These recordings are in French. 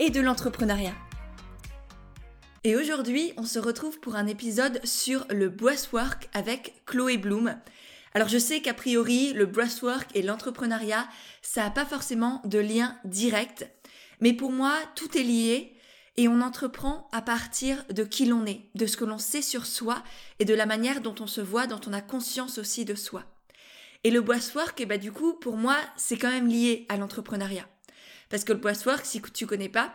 et de l'entrepreneuriat. Et aujourd'hui, on se retrouve pour un épisode sur le breathwork avec Chloé Bloom. Alors je sais qu'a priori, le breathwork et l'entrepreneuriat, ça n'a pas forcément de lien direct, mais pour moi, tout est lié et on entreprend à partir de qui l'on est, de ce que l'on sait sur soi et de la manière dont on se voit, dont on a conscience aussi de soi. Et le breathwork, et eh ben, du coup, pour moi, c'est quand même lié à l'entrepreneuriat. Parce que le breathwork, si tu connais pas,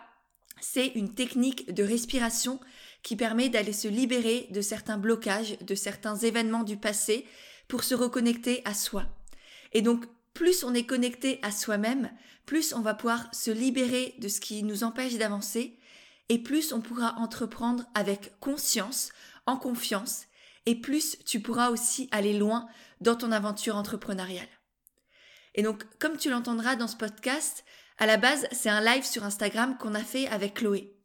c'est une technique de respiration qui permet d'aller se libérer de certains blocages, de certains événements du passé pour se reconnecter à soi. Et donc, plus on est connecté à soi-même, plus on va pouvoir se libérer de ce qui nous empêche d'avancer, et plus on pourra entreprendre avec conscience, en confiance, et plus tu pourras aussi aller loin dans ton aventure entrepreneuriale. Et donc, comme tu l'entendras dans ce podcast, à la base, c'est un live sur Instagram qu'on a fait avec Chloé.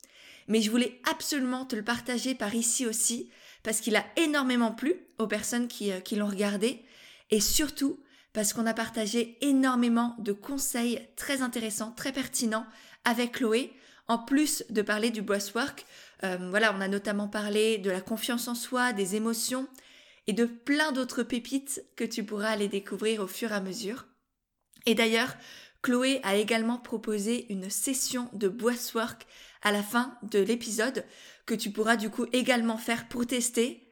Mais je voulais absolument te le partager par ici aussi, parce qu'il a énormément plu aux personnes qui, euh, l'ont regardé, et surtout parce qu'on a partagé énormément de conseils très intéressants, très pertinents avec Chloé, en plus de parler du breathwork. Euh, voilà, on a notamment parlé de la confiance en soi, des émotions, et de plein d'autres pépites que tu pourras aller découvrir au fur et à mesure. Et d'ailleurs, Chloé a également proposé une session de breathwork à la fin de l'épisode que tu pourras du coup également faire pour tester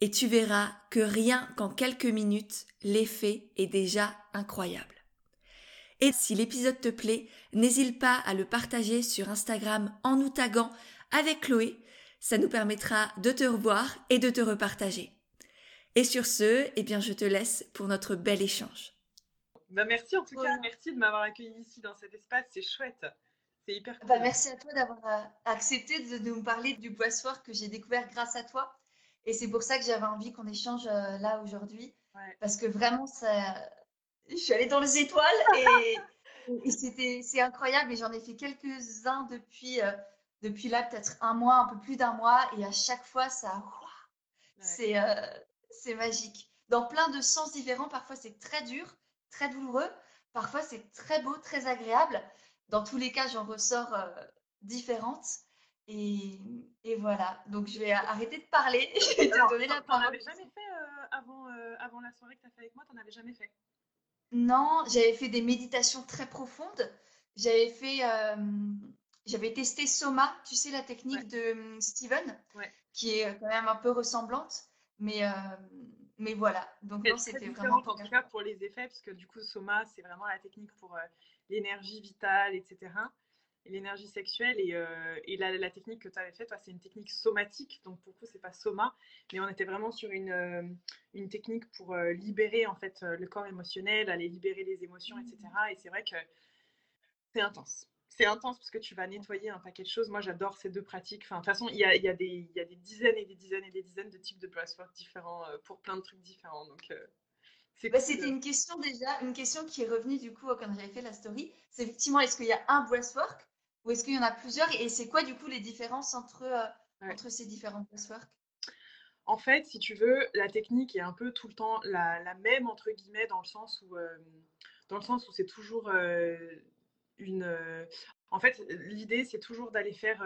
et tu verras que rien qu'en quelques minutes, l'effet est déjà incroyable. Et si l'épisode te plaît, n'hésite pas à le partager sur Instagram en nous taguant avec Chloé, ça nous permettra de te revoir et de te repartager. Et sur ce, eh bien, je te laisse pour notre bel échange. Bah merci en tout cas, merci de m'avoir accueilli ici dans cet espace, c'est chouette. C'est hyper bah, cool. merci à toi d'avoir euh, accepté de, nous parler du boissoir que j'ai découvert grâce à toi. Et c'est pour ça que j'avais envie qu'on échange euh, là aujourd'hui. Parce que vraiment, ça... je suis allée dans les étoiles et, c'était, c'est incroyable. Et j'en ai fait quelques-uns depuis, euh, depuis là, peut-être un mois, un peu plus d'un mois. Et à chaque fois, ça, c'est, c'est magique. Dans plein de sens différents, parfois c'est très dur, très douloureux, parfois c'est très beau, très agréable. Dans tous les cas, j'en ressors euh, différente. Et, et, voilà, donc je vais arrêter de parler. Je vais te donner la parole. Tu jamais fait euh, avant, euh, avant la soirée que tu as fait avec moi? Tu n'en avais jamais fait? Non, j'avais fait des méditations très profondes. J'avais fait, j'avais testé Soma, tu sais, la technique de hum, Steven, qui est quand même un peu ressemblante. Mais, mais voilà, donc c'était vraiment. En tout cas, pour les effets, parce que du coup, Soma, c'est vraiment la technique pour euh, l'énergie vitale, etc. Et l'énergie sexuelle. Et, euh, et la, la, technique que tu avais faite, toi, c'est une technique somatique. Donc, pour le coup, c'est pas Soma. Mais on était vraiment sur une, une technique pour libérer, en fait, le corps émotionnel, aller libérer les émotions, etc. Et c'est vrai que c'est intense c'est intense parce que tu vas nettoyer un paquet de choses. Moi, j'adore ces deux pratiques. Enfin, de toute façon, il y a, y, a y a, des dizaines et des dizaines et des dizaines de types de breathwork différents euh, pour plein de trucs différents. Donc, euh, bah, C'était une question déjà, une question qui est revenue du coup quand j'avais fait la story. C'est effectivement, est-ce qu'il y a un breathwork ou est-ce qu'il y en a plusieurs? Et c'est quoi du coup les différences entre, euh, entre ces différents breathworks en fait, si tu veux, la technique est un peu tout le temps la, la même entre guillemets dans le sens où, dans le sens où c'est toujours une. En fait, l'idée, c'est toujours d'aller faire,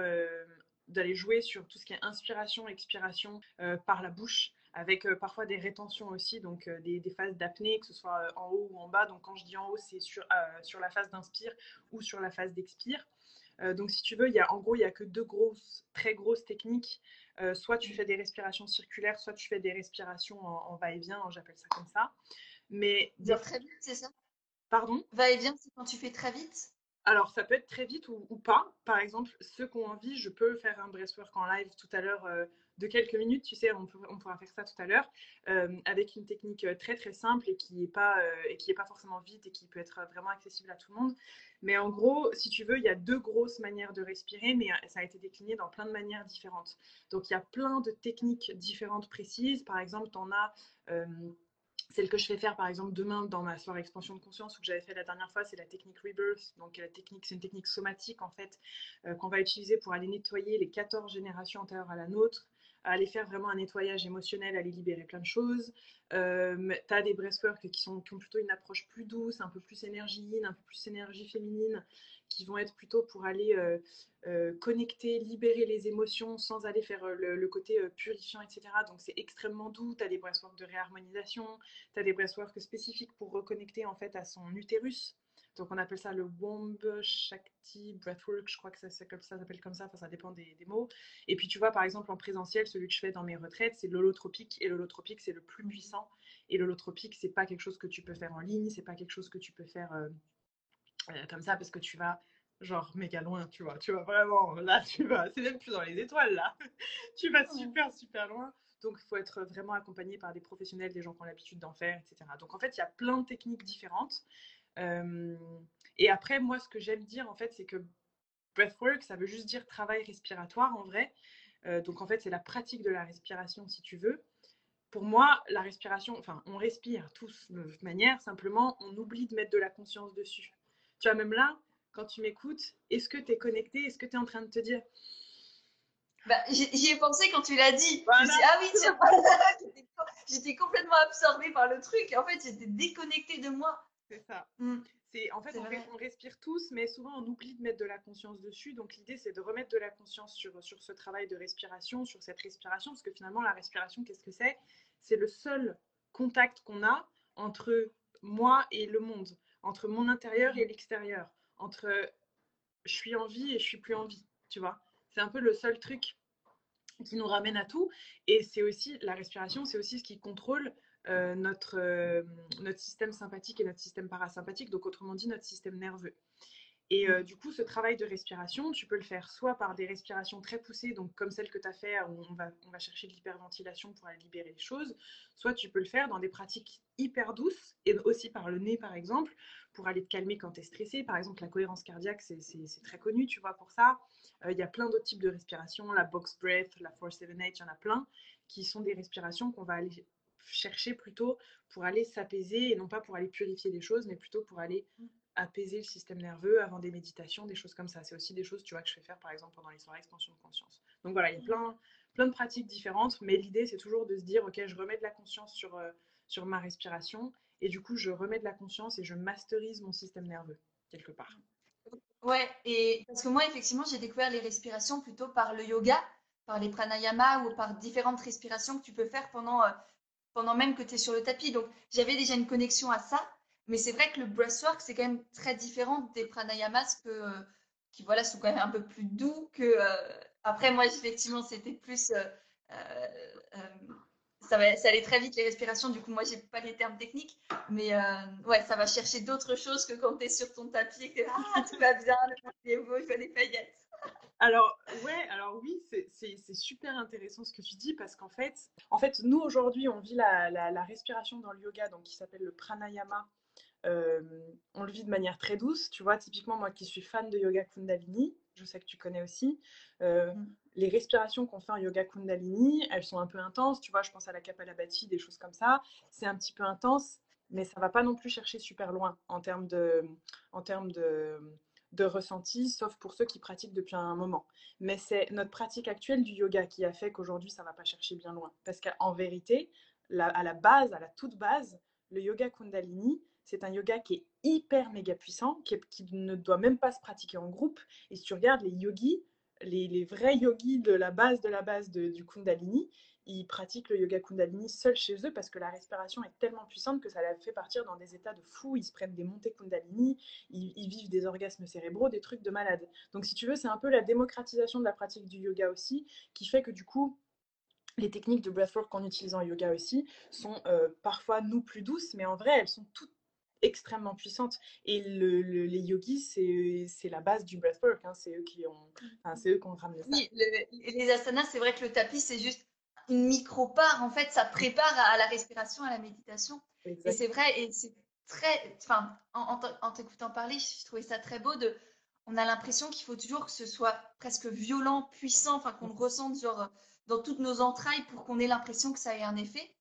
d'aller jouer sur tout ce qui est inspiration, expiration par la bouche, avec parfois des rétentions aussi, donc des, phases d'apnée, que ce soit en haut ou en bas. Donc, quand je dis en haut, c'est sur, sur la phase d'inspire ou sur la phase d'expire. donc, si tu veux, il y a, en gros, il n'y a que deux grosses, très grosses techniques. soit tu fais des respirations circulaires, soit tu fais des respirations en, va-et-vient, hein, j'appelle ça comme ça. Mais. Très vite, c'est ça? Pardon? Va-et-vient, c'est quand tu fais très vite? Alors, ça peut être très vite ou, pas. Par exemple, ceux qui ont envie, je peux faire un breastwork en live tout à l'heure euh, de quelques minutes, tu sais, on, pourra faire ça tout à l'heure, euh, avec une technique euh, très très simple et qui n'est pas, pas forcément vite et qui peut être vraiment accessible à tout le monde. Mais en gros, si tu veux, il y a deux grosses manières de respirer, mais ça a été décliné dans plein de manières différentes. Donc il y a plein de techniques différentes précises. Par exemple, tu en as celle que je fais faire par exemple demain dans ma soirée expansion de conscience ou que j'avais fait la dernière fois, c'est la technique Rebirth. Donc la technique, c'est une technique somatique en fait euh, qu'on va utiliser pour aller nettoyer les 14 générations antérieures à la nôtre, aller faire vraiment un nettoyage émotionnel, aller libérer plein de choses. Euh, tu as des breathwork qui, sont, ont plutôt une approche plus douce, un peu plus énergie un peu plus énergie féminine, qui vont être plutôt pour aller euh, euh, connecter, libérer les émotions sans aller faire euh, le, côté purifiant, etc. Donc c'est extrêmement doux. Tu as des breathworks de réharmonisation, tu as des breathworks spécifiques pour reconnecter en fait à son utérus. Donc on appelle ça le Womb Shakti Breathwork, je crois que ça, s'appelle comme ça, enfin ça dépend des, mots. Et puis tu vois par exemple en présentiel, celui que je fais dans mes retraites, c'est l'holotropique, et l'holotropique c'est le plus puissant. Et l'holotropique, c'est pas quelque chose que tu peux faire en ligne, c'est pas quelque chose que tu peux faire comme ça parce que tu vas genre méga loin, tu vois. Tu vas vraiment, là, tu vas, c'est même plus dans les étoiles, là. tu vas super, super loin. Donc, il faut être vraiment accompagné par des professionnels, des gens qui ont l'habitude d'en faire, etc. Donc, en fait, il y a plein de techniques différentes. Euh, et après, moi, ce que j'aime dire, en fait, c'est que breathwork, ça veut juste dire travail respiratoire, en vrai. Euh, donc, en fait, c'est la pratique de la respiration, si tu veux. Pour moi, la respiration, enfin, on respire tous de toute manière, simplement, on oublie de mettre de la conscience dessus. Tu vois, même là, quand tu m'écoutes, est-ce que tu es connecté Est-ce que tu es en train de te dire? Bah, J'y ai pensé quand tu l'as dit. Je me ah oui, tiens, j'étais complètement absorbée par le truc. En fait, j'étais déconnectée de moi. C'est ça. Mm. En fait, on, respire tous, mais souvent on oublie de mettre de la conscience dessus. Donc l'idée, c'est de remettre de la conscience sur, sur ce travail de respiration, sur cette respiration, parce que finalement, la respiration, qu'est-ce que c'est? C'est le seul contact qu'on a entre moi et le monde entre mon intérieur et l'extérieur, entre je suis en vie et je suis plus en vie, tu vois. C'est un peu le seul truc qui nous ramène à tout. Et c'est aussi la respiration, c'est aussi ce qui contrôle euh, notre, euh, notre système sympathique et notre système parasympathique, donc autrement dit notre système nerveux. Et euh, du coup, ce travail de respiration, tu peux le faire soit par des respirations très poussées, donc comme celle que tu as fait, où on va, chercher de l'hyperventilation pour aller libérer les choses, soit tu peux le faire dans des pratiques hyper douces, et aussi par le nez par exemple, pour aller te calmer quand tu es stressé. Par exemple, la cohérence cardiaque, c'est très connu, tu vois, pour ça. Euh, il y a plein d'autres types de respirations, la box breath, la 478, il y en a plein, qui sont des respirations qu'on va aller chercher plutôt pour aller s'apaiser et non pas pour aller purifier des choses, mais plutôt pour aller apaiser le système nerveux avant des méditations, des choses comme ça. C'est aussi des choses, tu vois, que je fais faire, par exemple, pendant les soirées expansion de conscience. Donc voilà, il y a plein, plein de pratiques différentes, mais l'idée, c'est toujours de se dire, OK, je remets de la conscience sur, euh, sur ma respiration, et du coup, je remets de la conscience et je masterise mon système nerveux, quelque part. Ouais, et parce que moi, effectivement, j'ai découvert les respirations plutôt par le yoga, par les pranayama ou par différentes respirations que tu peux faire pendant, euh, pendant même que tu es sur le tapis. Donc, j'avais déjà une connexion à ça. Mais c'est vrai que le breathwork, c'est quand même très différent des pranayamas que, qui voilà, sont quand même un peu plus doux que. Euh, après, moi, effectivement, c'était plus. Euh, euh, ça, va, ça allait très vite les respirations, du coup, moi, j'ai pas les termes techniques, mais ouais, ça va chercher d'autres choses que quand tu es sur ton tapis que ah, tout va bien, le est beau, il faut des paillettes. Alors, ouais, alors oui, c'est super intéressant ce que tu dis parce qu'en fait, en fait, nous aujourd'hui, on vit la, la, la, respiration dans le yoga, donc qui s'appelle le pranayama, euh, on le vit de manière très douce. Tu vois, typiquement, moi qui suis fan de yoga Kundalini, je sais que tu connais aussi, euh, mm. les respirations qu'on fait en yoga Kundalini, elles sont un peu intenses. Tu vois, je pense à la Kapalabhati, des choses comme ça. C'est un petit peu intense, mais ça va pas non plus chercher super loin en termes de, en termes de, de ressenti, sauf pour ceux qui pratiquent depuis un moment. Mais c'est notre pratique actuelle du yoga qui a fait qu'aujourd'hui, ça va pas chercher bien loin. Parce qu'en vérité, à la base, à la toute base, le yoga Kundalini, c'est un yoga qui est hyper méga puissant, qui, ne doit même pas se pratiquer en groupe. Et si tu regardes les yogis, les, vrais yogis de la base de la base du Kundalini, ils pratiquent le yoga Kundalini seuls chez eux parce que la respiration est tellement puissante que ça les fait partir dans des états de fou. Ils se prennent des montées Kundalini, ils, ils vivent des orgasmes cérébraux, des trucs de malade. Donc si tu veux, c'est un peu la démocratisation de la pratique du yoga aussi qui fait que du coup, les techniques de breathwork qu'on utilise en yoga aussi sont euh, parfois nous plus douces, mais en vrai, elles sont toutes extrêmement puissantes. Et les yogis, c'est la base du breathwork. Hein. C'est eux qui ont, enfin, eux qui ont ramené ça. Oui, les asanas, c'est vrai que le tapis, c'est juste une micro-part. En fait, ça prépare à, la respiration, à la méditation. Et c'est vrai, et c'est très. Enfin, en, en t'écoutant parler, je trouvais ça très beau de. On a l'impression qu'il faut toujours que ce soit presque violent, puissant, enfin qu'on le ressente genre dans toutes nos entrailles pour qu'on ait l'impression que ça ait un effet.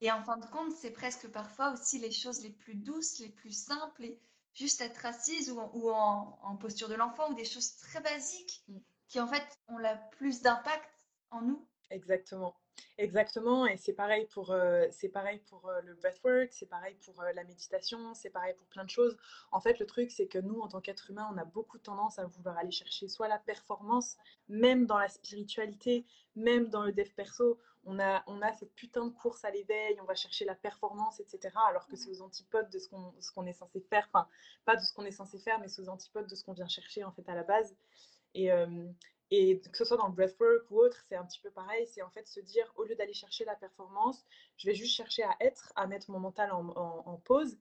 Et en fin de compte, c'est presque parfois aussi les choses les plus douces, les plus simples, et juste être assise ou, ou en, posture de l'enfant, ou des choses très basiques mm. qui en fait ont la plus d'impact en nous. Exactement. Exactement, et c'est pareil pour, euh, c'est pareil pour euh, le breathwork, c'est pareil pour euh, la méditation, c'est pareil pour plein de choses. En fait, le truc, c'est que nous, en tant qu'êtres humains, on a beaucoup tendance à vouloir aller chercher soit la performance, même dans la spiritualité, même dans le dev perso, on a, on a cette putain de course à l'éveil, on va chercher la performance, etc. Alors que c'est aux antipodes de ce qu'on, ce qu'on est censé faire, enfin, pas de ce qu'on est censé faire, mais c'est aux antipodes de ce qu'on vient chercher en fait à la base. Et, et que ce soit dans le breathwork ou autre, c'est un petit peu pareil. C'est en fait se dire, au lieu d'aller chercher la performance, je vais juste chercher à être, à mettre mon mental en, pause.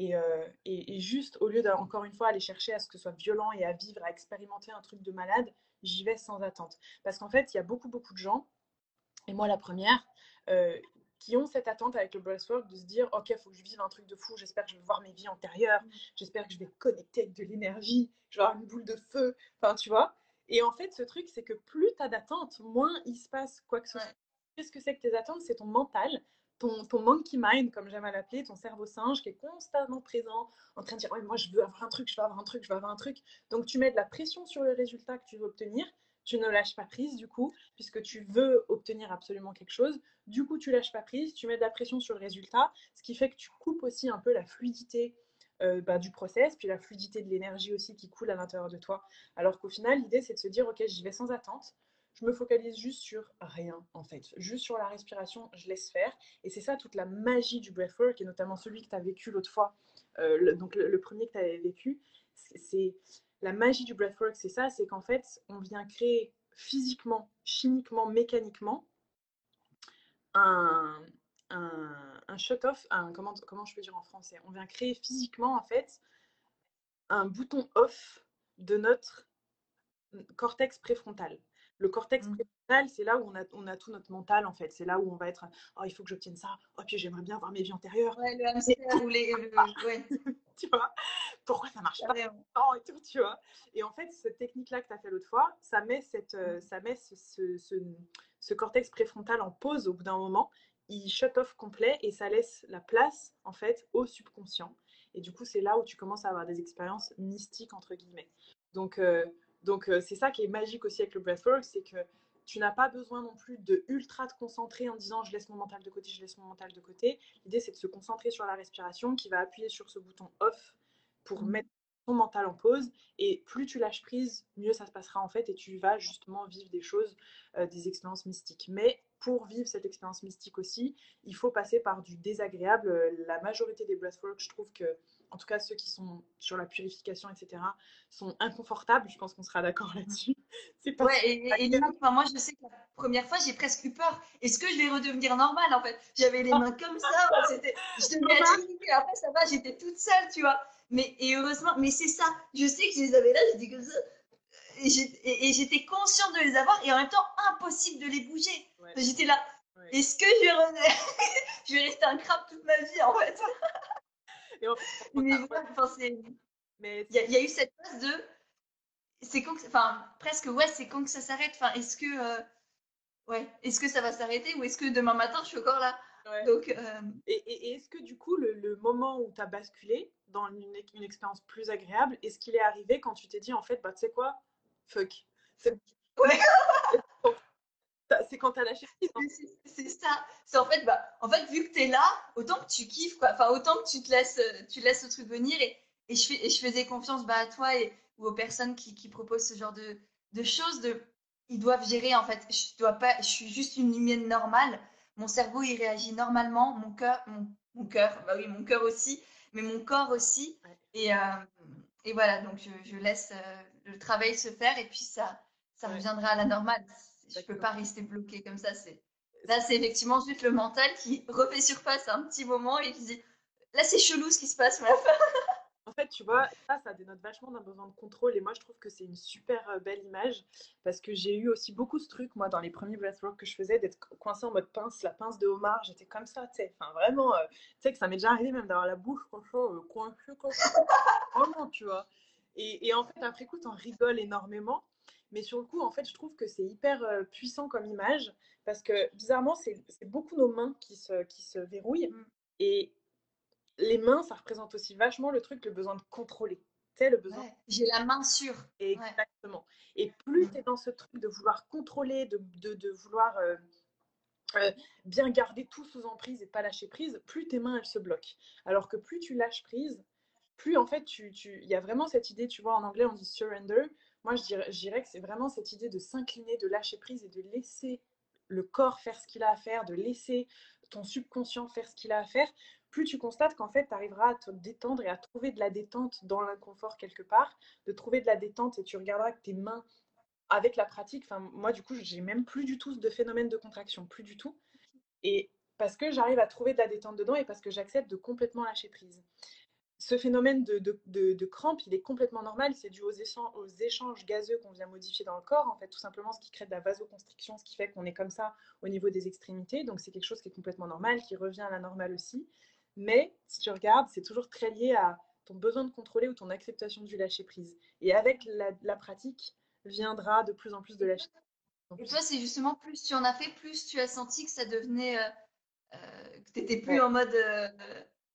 Euh, et, et, juste, au lieu d'encore une fois aller chercher à ce que ce soit violent et à vivre, à expérimenter un truc de malade, j'y vais sans attente. Parce qu'en fait, il y a beaucoup, beaucoup de gens, et moi la première, euh, qui ont cette attente avec le breathwork de se dire ok il faut que je vive un truc de fou j'espère que je vais voir mes vies antérieures mmh. j'espère que je vais connecter avec de l'énergie je vais avoir une boule de feu enfin tu vois et en fait, ce truc, c'est que plus tu as d'attentes, moins il se passe quoi que ce soit. Qu'est-ce que c'est que tes attentes? C'est ton mental, ton, ton, monkey mind, comme j'aime à l'appeler, ton cerveau singe qui est constamment présent, en train de dire ouais, moi je veux avoir un truc, je veux avoir un truc, je veux avoir un truc. Donc tu mets de la pression sur le résultat que tu veux obtenir. Tu ne lâches pas prise du coup, puisque tu veux obtenir absolument quelque chose. Du coup, tu lâches pas prise, tu mets de la pression sur le résultat, ce qui fait que tu coupes aussi un peu la fluidité euh, bah, du process, puis la fluidité de l'énergie aussi qui coule à l'intérieur de toi. Alors qu'au final, l'idée, c'est de se dire, ok, j'y vais sans attente. Je me focalise juste sur rien, en fait. Juste sur la respiration, je laisse faire. Et c'est ça toute la magie du breathwork, et notamment celui que tu as vécu l'autre fois, euh, donc le, premier que tu avais vécu. C'est la magie du breathwork, c'est ça, c'est qu'en fait, on vient créer physiquement, chimiquement, mécaniquement un, un, shut-off, comment, comment je peux dire en français? On vient créer physiquement, en fait, un bouton off de notre cortex préfrontal. Le cortex mmh. préfrontal, c'est là où on a, on a tout notre mental, en fait. C'est là où on va être Oh, il faut que j'obtienne ça. Oh, puis j'aimerais bien voir mes vies antérieures. Ouais, le hamster ou les. tu vois? Pourquoi ça marche pas? Oh, et tout, tu vois? Et en fait, cette technique-là que tu as fait l'autre fois, ça met, cette, euh, mmh. ça met ce, ce, ce, cortex préfrontal en pause au bout d'un moment il shut off complet et ça laisse la place en fait au subconscient. Et du coup, c'est là où tu commences à avoir des expériences mystiques entre guillemets. Donc, euh, donc euh, c'est ça qui est magique aussi avec le breathwork, c'est que tu n'as pas besoin non plus de ultra te concentrer en disant je laisse mon mental de côté, je laisse mon mental de côté. L'idée c'est de se concentrer sur la respiration qui va appuyer sur ce bouton off pour mmh. mettre ton mental en pause et plus tu lâches prise, mieux ça se passera en fait et tu vas justement vivre des choses, euh, des expériences mystiques. Mais pour vivre cette expérience mystique aussi, il faut passer par du désagréable. La majorité des breathwork, je trouve que, en tout cas ceux qui sont sur la purification, etc., sont inconfortables. Je pense qu'on sera d'accord là-dessus. C'est pas ouais, et, moi, je sais que la première fois, j'ai presque eu peur. Est-ce que je vais redevenir normale en fait? J'avais les mains comme ça, c'était, je et après ça va, j'étais toute seule, tu vois. Mais et heureusement, mais c'est ça. Je sais que je les avais là, j'étais comme ça et j'étais consciente de les avoir et en même temps impossible de les bouger. J'étais là. Est-ce que je vais, je vais rester un crabe toute ma vie en fait. Mais il y, a eu cette phase de c'est quand enfin presque ouais c'est quand que ça s'arrête. Enfin est-ce que euh, ouais est-ce que ça va s'arrêter ou est-ce que demain matin je suis encore là? Donc euh, et, est-ce que du coup le, moment où tu as basculé dans une, une expérience plus agréable est-ce qu'il est arrivé quand tu t'es dit en fait bah tu sais quoi? Fuck. C'est quand t'as lâché C'est ça. C'est en fait, bah, en fait, vu que t'es là, autant que tu kiffes, quoi. Enfin, autant que tu te laisses, tu laisses le truc venir et, et, je, fais, et je faisais confiance bah, à toi et ou aux personnes qui, qui proposent ce genre de, de, choses. De, ils doivent gérer, en fait. Je dois pas, je suis juste une humaine normale. Mon cerveau, il réagit normalement. Mon cœur, mon, mon cœur, bah oui, mon cœur aussi, mais mon corps aussi. Et, euh, et voilà, donc je, je laisse, euh, le travail se faire et puis ça, ça reviendra à la normale. Je ne peux pas rester bloqué comme ça. C'est Là, c'est effectivement juste le mental qui refait surface un petit moment et qui dit là, c'est chelou ce qui se passe, meuf. En fait, tu vois, ça, ça dénote vachement d'un besoin de contrôle. Et moi, je trouve que c'est une super euh, belle image parce que j'ai eu aussi beaucoup ce truc, moi, dans les premiers breathwork que je faisais, d'être coincée en mode pince, la pince de homard. J'étais comme ça, tu sais. Enfin, vraiment, euh, tu sais, que ça m'est déjà arrivé même d'avoir la bouche ça, euh, coincée comme ça. Vraiment, tu vois. Et, et, en fait, après coup, t'en rigoles énormément. Mais sur le coup, en fait, je trouve que c'est hyper puissant comme image parce que bizarrement, c'est beaucoup nos mains qui se, qui se verrouillent. Mm. Et les mains, ça représente aussi vachement le truc, le besoin de contrôler. Tu sais, le besoin. J'ai la main sûre. Exactement. Et plus tu es dans ce truc de vouloir contrôler, de, de, vouloir euh, euh, bien garder tout sous emprise et pas lâcher prise, plus tes mains, elles se bloquent. Alors que plus tu lâches prise, plus en fait, tu, il y a vraiment cette idée, tu vois, en anglais, on dit surrender. Moi, je dirais, je dirais que c'est vraiment cette idée de s'incliner, de lâcher prise et de laisser le corps faire ce qu'il a à faire, de laisser ton subconscient faire ce qu'il a à faire, plus tu constates qu'en fait, tu arriveras à te détendre et à trouver de la détente dans l'inconfort quelque part, de trouver de la détente et tu regarderas que tes mains, avec la pratique, enfin, moi, du coup, j'ai même plus du tout de phénomène de contraction, plus du tout. Et parce que j'arrive à trouver de la détente dedans et parce que j'accepte de complètement lâcher prise. Ce phénomène de, de, crampe, il est complètement normal, c'est dû aux, échanges, aux échanges gazeux qu'on vient modifier dans le corps, en fait, tout simplement ce qui crée de la vasoconstriction, ce qui fait qu'on est comme ça au niveau des extrémités. Donc c'est quelque chose qui est complètement normal, qui revient à la normale aussi. Mais si tu regardes, c'est toujours très lié à ton besoin de contrôler ou ton acceptation du lâcher prise. Et avec la, pratique viendra de plus en plus de lâcher prise. Et toi, c'est justement plus tu en as fait, plus tu as senti que ça devenait. Euh, euh, que tu n'étais plus en mode euh,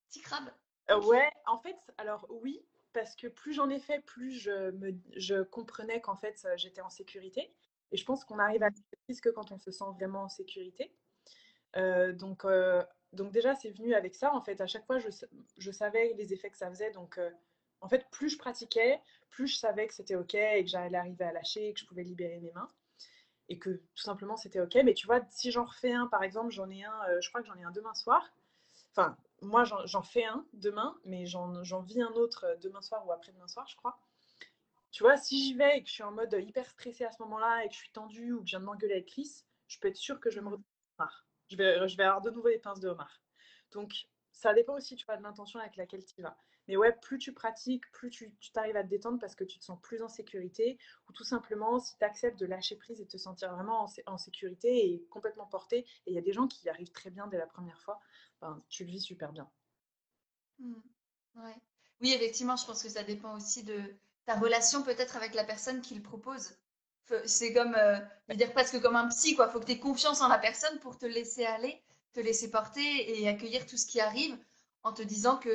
petit crabe? Ouais, en fait, alors oui, parce que plus j'en ai fait, plus je, comprenais qu'en fait j'étais en sécurité. Et je pense qu'on arrive à prise que quand on se sent vraiment en sécurité. donc, donc déjà, c'est venu avec ça. En fait, à chaque fois, je, savais les effets que ça faisait. Donc, euh, en fait, plus je pratiquais, plus je savais que c'était OK et que j'allais arriver à lâcher que je pouvais libérer mes mains. Et que tout simplement, c'était OK. Mais tu vois, si j'en refais un, par exemple, j'en ai un, euh, je crois que j'en ai un demain soir. Enfin, moi, j'en fais un demain, mais j'en vis un autre euh, demain soir ou après-demain soir, je crois. Tu vois, si j'y vais et que je suis en mode hyper stressée à ce moment-là et que je suis tendue ou que je viens de m'engueuler avec Chris, je peux être sûre que je vais me retrouver je vais, je vais avoir de nouveau des pinces de homard. Donc, ça dépend aussi, tu vois, de l'intention avec laquelle tu vas. Mais ouais, plus tu pratiques, plus tu t'arrives à te détendre parce que tu te sens plus en sécurité, ou tout simplement, si tu acceptes de lâcher prise et de te sentir vraiment en, sécurité et complètement porté, et il y a des gens qui y arrivent très bien dès la première fois, tu le vis super bien. Mmh. Ouais. Oui, effectivement, je pense que ça dépend aussi de ta relation peut-être avec la personne qui le propose c'est comme, euh, je veux dire, presque comme un psy, quoi. Faut que tu aies confiance en la personne pour te laisser aller, te laisser porter et accueillir tout ce qui arrive en te disant que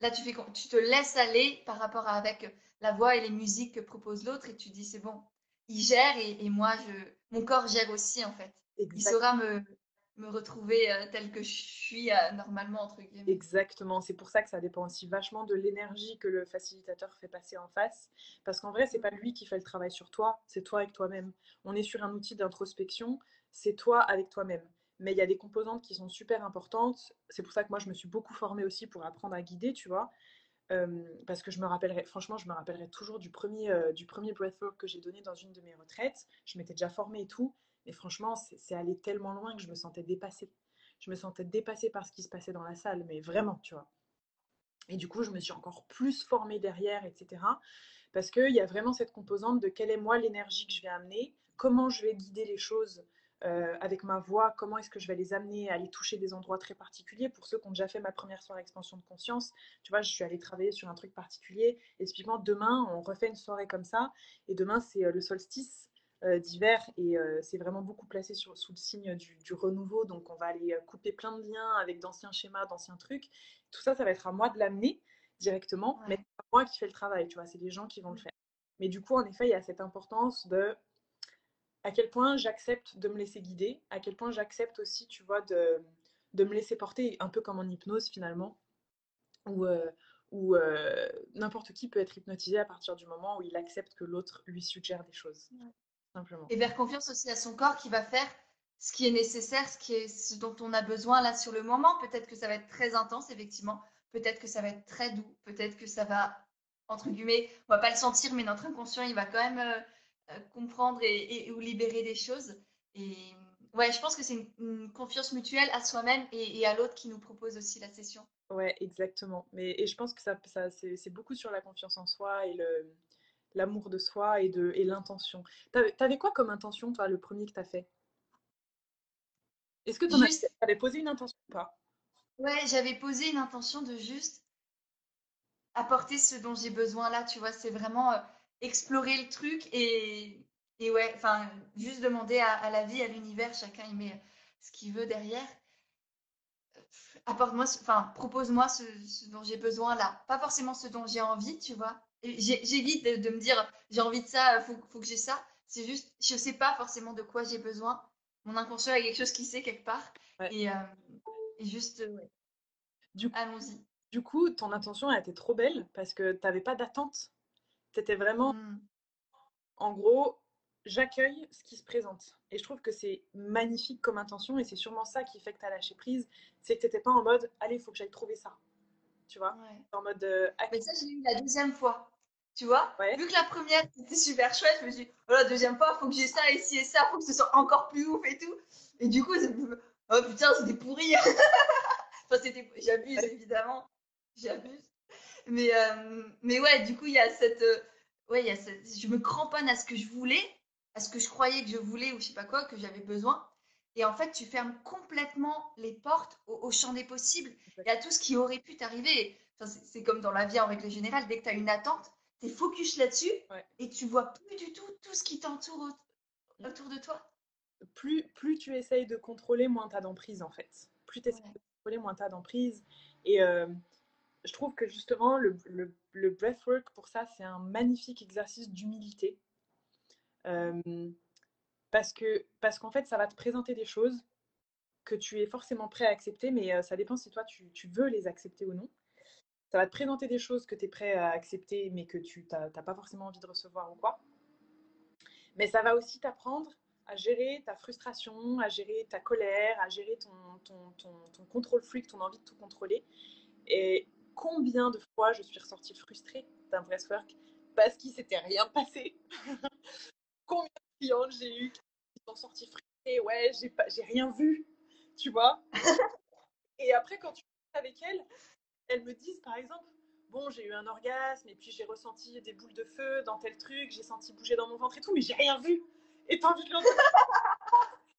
là, tu, fais, tu te laisses aller par rapport à, avec la voix et les musiques que propose l'autre et tu dis, c'est bon, il gère et, moi, je, mon corps gère aussi, en fait. Il saura me, me retrouver euh, telle que je suis euh, normalement, entre guillemets. Exactement, c'est pour ça que ça dépend aussi vachement de l'énergie que le facilitateur fait passer en face. Parce qu'en vrai, c'est pas lui qui fait le travail sur toi, c'est toi avec toi-même. On est sur un outil d'introspection, c'est toi avec toi-même. Mais il y a des composantes qui sont super importantes. C'est pour ça que moi, je me suis beaucoup formée aussi pour apprendre à guider, tu vois. parce que je me rappellerai, franchement, je me rappellerai toujours du premier, euh, du premier breathwork que j'ai donné dans une de mes retraites. Je m'étais déjà formée et tout. Et franchement, c'est allé tellement loin que je me sentais dépassée. Je me sentais dépassée par ce qui se passait dans la salle, mais vraiment, tu vois. Et du coup, je me suis encore plus formée derrière, etc. Parce qu'il y a vraiment cette composante de quelle est moi l'énergie que je vais amener, comment je vais guider les choses euh, avec ma voix, comment est-ce que je vais les amener à aller toucher des endroits très particuliers. Pour ceux qui ont déjà fait ma première soirée expansion de conscience, tu vois, je suis allée travailler sur un truc particulier. Et typiquement, demain, on refait une soirée comme ça. Et demain, c'est euh, le solstice. Euh, d'hiver et euh, c'est vraiment beaucoup placé sur, sous le signe du, renouveau. Donc on va aller euh, couper plein de liens avec d'anciens schémas, d'anciens trucs. Tout ça, ça va être à moi de l'amener directement, mais c'est pas moi qui fais le travail, tu vois, c'est les gens qui vont le faire. Mais du coup, en effet, il y a cette importance de à quel point j'accepte de me laisser guider, à quel point j'accepte aussi, tu vois, de, de, me laisser porter, un peu comme en hypnose finalement, où, où n'importe qui peut être hypnotisé à partir du moment où il accepte que l'autre lui suggère des choses. Et faire confiance aussi à son corps qui va faire ce qui est nécessaire, ce, qui est, ce dont on a besoin là sur le moment. Peut-être que ça va être très intense, effectivement. Peut-être que ça va être très doux. Peut-être que ça va, entre guillemets, on va pas le sentir, mais notre inconscient, il va quand même euh, euh, comprendre et, ou libérer des choses. Et Ouais, je pense que c'est une, confiance mutuelle à soi-même et, à l'autre qui nous propose aussi la session. Ouais, exactement. Mais, et je pense que ça, ça c'est beaucoup sur la confiance en soi et le, l'amour de soi et, de, et l'intention. T'avais quoi comme intention, toi, le premier que t'as fait? Est-ce que tu juste... avais posé une intention ou pas? Ouais, j'avais posé une intention de juste apporter ce dont j'ai besoin là, tu vois, c'est vraiment euh, explorer le truc et, et ouais, enfin, juste demander à, la vie, à l'univers, chacun y met ce qu'il veut derrière. Apporte-moi, enfin, propose-moi ce, dont j'ai besoin là. Pas forcément ce dont j'ai envie, tu vois. J'évite de, de, me dire j'ai envie de ça, faut, faut que j'ai ça. C'est juste, je sais pas forcément de quoi j'ai besoin. Mon inconscient a quelque chose qui sait quelque part. Et, euh, et, juste, ouais. Du allons-y. Du coup, ton intention a été trop belle parce que tu n'avais pas d'attente. Tu étais vraiment, mmh. en gros, j'accueille ce qui se présente. Et je trouve que c'est magnifique comme intention et c'est sûrement ça qui fait que tu as lâché prise. C'est que tu n'étais pas en mode, allez, il faut que j'aille trouver ça. Tu vois? En mode. Euh, Mais ça, j'ai eu la deuxième fois. Tu vois? Vu que la première, c'était super chouette, je me suis dit, oh, la deuxième fois, il faut que j'ai ça, ici et ça, il faut que ce soit encore plus ouf et tout. Et du coup, oh putain, c'était pourri. enfin, c'était... J'abuse, évidemment. J'abuse. Mais, euh, mais ouais, du coup, il y a cette. Euh, ouais, il y a cette... Je me cramponne à ce que je voulais, à ce que je croyais que je voulais ou je sais pas quoi, que j'avais besoin. Et en fait, tu fermes complètement les portes au, champ des possibles et à tout ce qui aurait pu t'arriver. Enfin, c'est comme dans la vie en règle générale, dès que tu as une attente, tu es focus là-dessus et tu vois plus du tout tout ce qui t'entoure autour de toi. Plus, plus tu essayes de contrôler, moins tu as d'emprise en fait. Plus tu essayes de contrôler, moins tu as d'emprise. Et, euh, je trouve que justement, le, le, breathwork, pour ça, c'est un magnifique exercice d'humilité. Parce que parce qu'en fait, ça va te présenter des choses que tu es forcément prêt à accepter, mais ça dépend si toi, tu, veux les accepter ou non. Ça va te présenter des choses que tu es prêt à accepter, mais que tu n'as pas forcément envie de recevoir ou quoi. Mais ça va aussi t'apprendre à gérer ta frustration, à gérer ta colère, à gérer ton, ton, ton, ton contrôle freak, ton envie de tout contrôler. Et combien de fois je suis ressortie frustrée d'un breathwork parce qu'il s'était rien passé? combien de clientes j'ai eu qui sont sorties frustrées, ouais, j'ai pas, j'ai rien vu, tu vois. et après, quand tu es avec elles, elles me disent par exemple, bon, j'ai eu un orgasme et puis j'ai ressenti des boules de feu dans tel truc, j'ai senti bouger dans mon ventre et tout, mais j'ai rien vu. Et t'as envie de leur dire,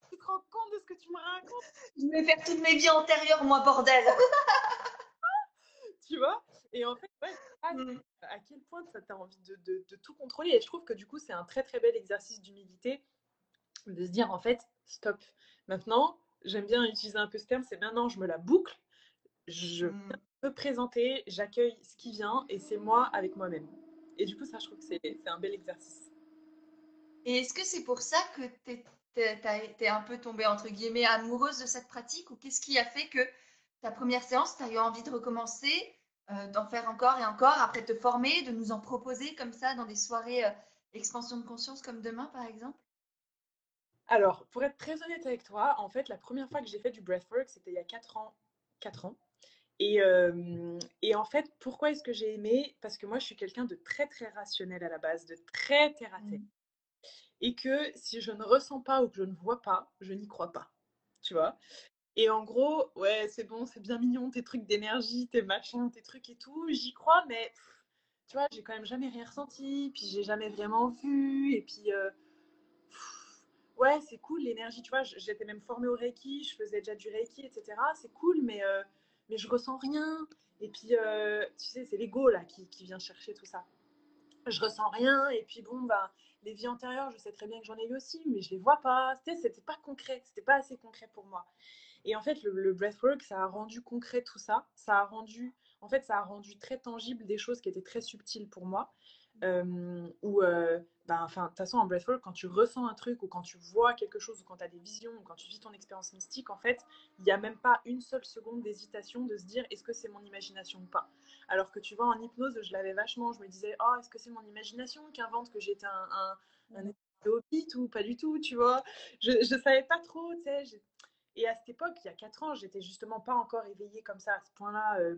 tu te rends compte de ce que tu me racontes? Je vais faire toutes mes vies antérieures, moi, bordel tu vois Et en fait, mmh. à quel point ça t'a envie de, de, tout contrôler Et je trouve que du coup, c'est un très très bel exercice d'humilité de se dire en fait, stop. Maintenant, j'aime bien utiliser un peu ce terme, c'est maintenant je me la boucle, je mmh. peux présenter, j'accueille ce qui vient et c'est moi avec moi-même. Et du coup, ça, je trouve que c'est un bel exercice. Et est-ce que c'est pour ça que tu es, un peu tombée, entre guillemets, amoureuse de cette pratique? Ou qu'est-ce qui a fait que ta première séance, tu as eu envie de recommencer? Euh, d'en faire encore et encore, après te former, de nous en proposer comme ça dans des soirées euh, expansion de conscience comme demain par exemple? Alors, pour être très honnête avec toi, en fait, la première fois que j'ai fait du breathwork, c'était il y a 4 ans. 4 ans. Et, euh, et en fait, pourquoi est-ce que j'ai aimé? Parce que moi, je suis quelqu'un de très, très rationnel à la base, de très terre à terre. Mmh. Et que si je ne ressens pas ou que je ne vois pas, je n'y crois pas. Tu vois? Et en gros, ouais, c'est bon, c'est bien mignon, tes trucs d'énergie, tes machins, tes trucs et tout. J'y crois, mais tu vois, j'ai quand même jamais rien ressenti, puis j'ai jamais vraiment vu. Et puis, euh, ouais, c'est cool l'énergie, tu vois. J'étais même formée au Reiki, je faisais déjà du Reiki, etc. C'est cool, mais, euh, mais je ressens rien. Et puis, euh, tu sais, c'est l'ego là qui, qui, vient chercher tout ça. Je ressens rien, et puis bon, bah, les vies antérieures, je sais très bien que j'en ai eu aussi, mais je les vois pas. C'était pas concret, c'était pas assez concret pour moi. Et en fait, le, breathwork, ça a rendu concret tout ça. Ça a rendu, en fait, ça a rendu très tangible des choses qui étaient très subtiles pour moi. Euh, ou, euh, ben, enfin, de toute façon, en breathwork, quand tu ressens un truc ou quand tu vois quelque chose ou quand tu as des visions ou quand tu vis ton expérience mystique, en fait, il n'y a même pas une seule seconde d'hésitation de se dire est-ce que c'est mon imagination ou pas? Alors que tu vois, en hypnose, je l'avais vachement, je me disais oh, est-ce que c'est mon imagination qui invente que j'étais un, un, un ou pas du tout, tu vois? Je ne savais pas trop, tu sais. Et à cette époque, il y a 4 ans, j'étais justement pas encore éveillée comme ça à ce point-là. Euh,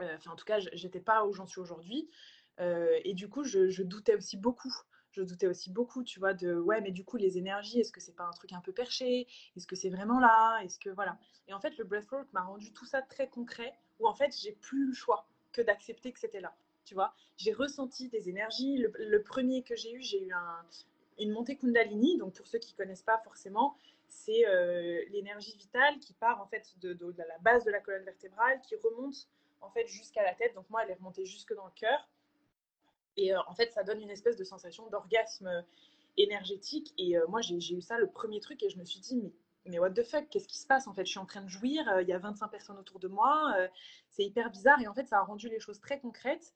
euh, enfin, en tout cas, j'étais pas où j'en suis aujourd'hui. Euh, et du coup, je, doutais aussi beaucoup. je doutais aussi beaucoup, tu vois, de ouais, mais du coup, les énergies, est-ce que c'est pas un truc un peu perché? Est-ce que c'est vraiment là? Est-ce que voilà Et en fait, le breathwork m'a rendu tout ça très concret, où en fait, j'ai plus le choix que d'accepter que c'était là. Tu vois, j'ai ressenti des énergies. Le, premier que j'ai eu, j'ai eu une montée Kundalini. Donc, pour ceux qui connaissent pas forcément, c'est euh, l'énergie vitale qui part en fait de, la base de la colonne vertébrale, qui remonte en fait jusqu'à la tête. Donc, moi, elle est remontée jusque dans le cœur. Et euh, en fait, ça donne une espèce de sensation d'orgasme énergétique. Et euh, moi, j'ai eu ça le premier truc et je me suis dit, mais, what the fuck, qu'est-ce qui se passe En fait, je suis en train de jouir, euh, il y a 25 personnes autour de moi, c'est hyper bizarre. Et en fait, ça a rendu les choses très concrètes,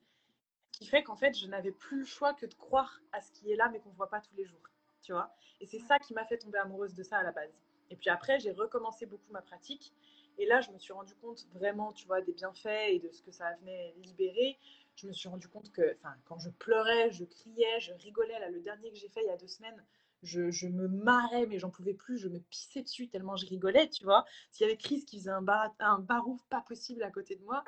qui fait qu'en fait, je n'avais plus le choix que de croire à ce qui est là, mais qu'on ne voit pas tous les jours. Tu vois Et c'est ça qui m'a fait tomber amoureuse de ça à la base. Et puis après, j'ai recommencé beaucoup ma pratique. Et là, je me suis rendu compte vraiment, tu vois, des bienfaits et de ce que ça venait libérer je me suis rendu compte que quand je pleurais, je criais, je rigolais. Là, le dernier que j'ai fait il y a deux semaines, je, je me marrais, mais j'en pouvais plus. Je me pissais dessus tellement je rigolais, tu vois. S'il y avait Chris qui faisait un, bar, un barouf pas possible à côté de moi.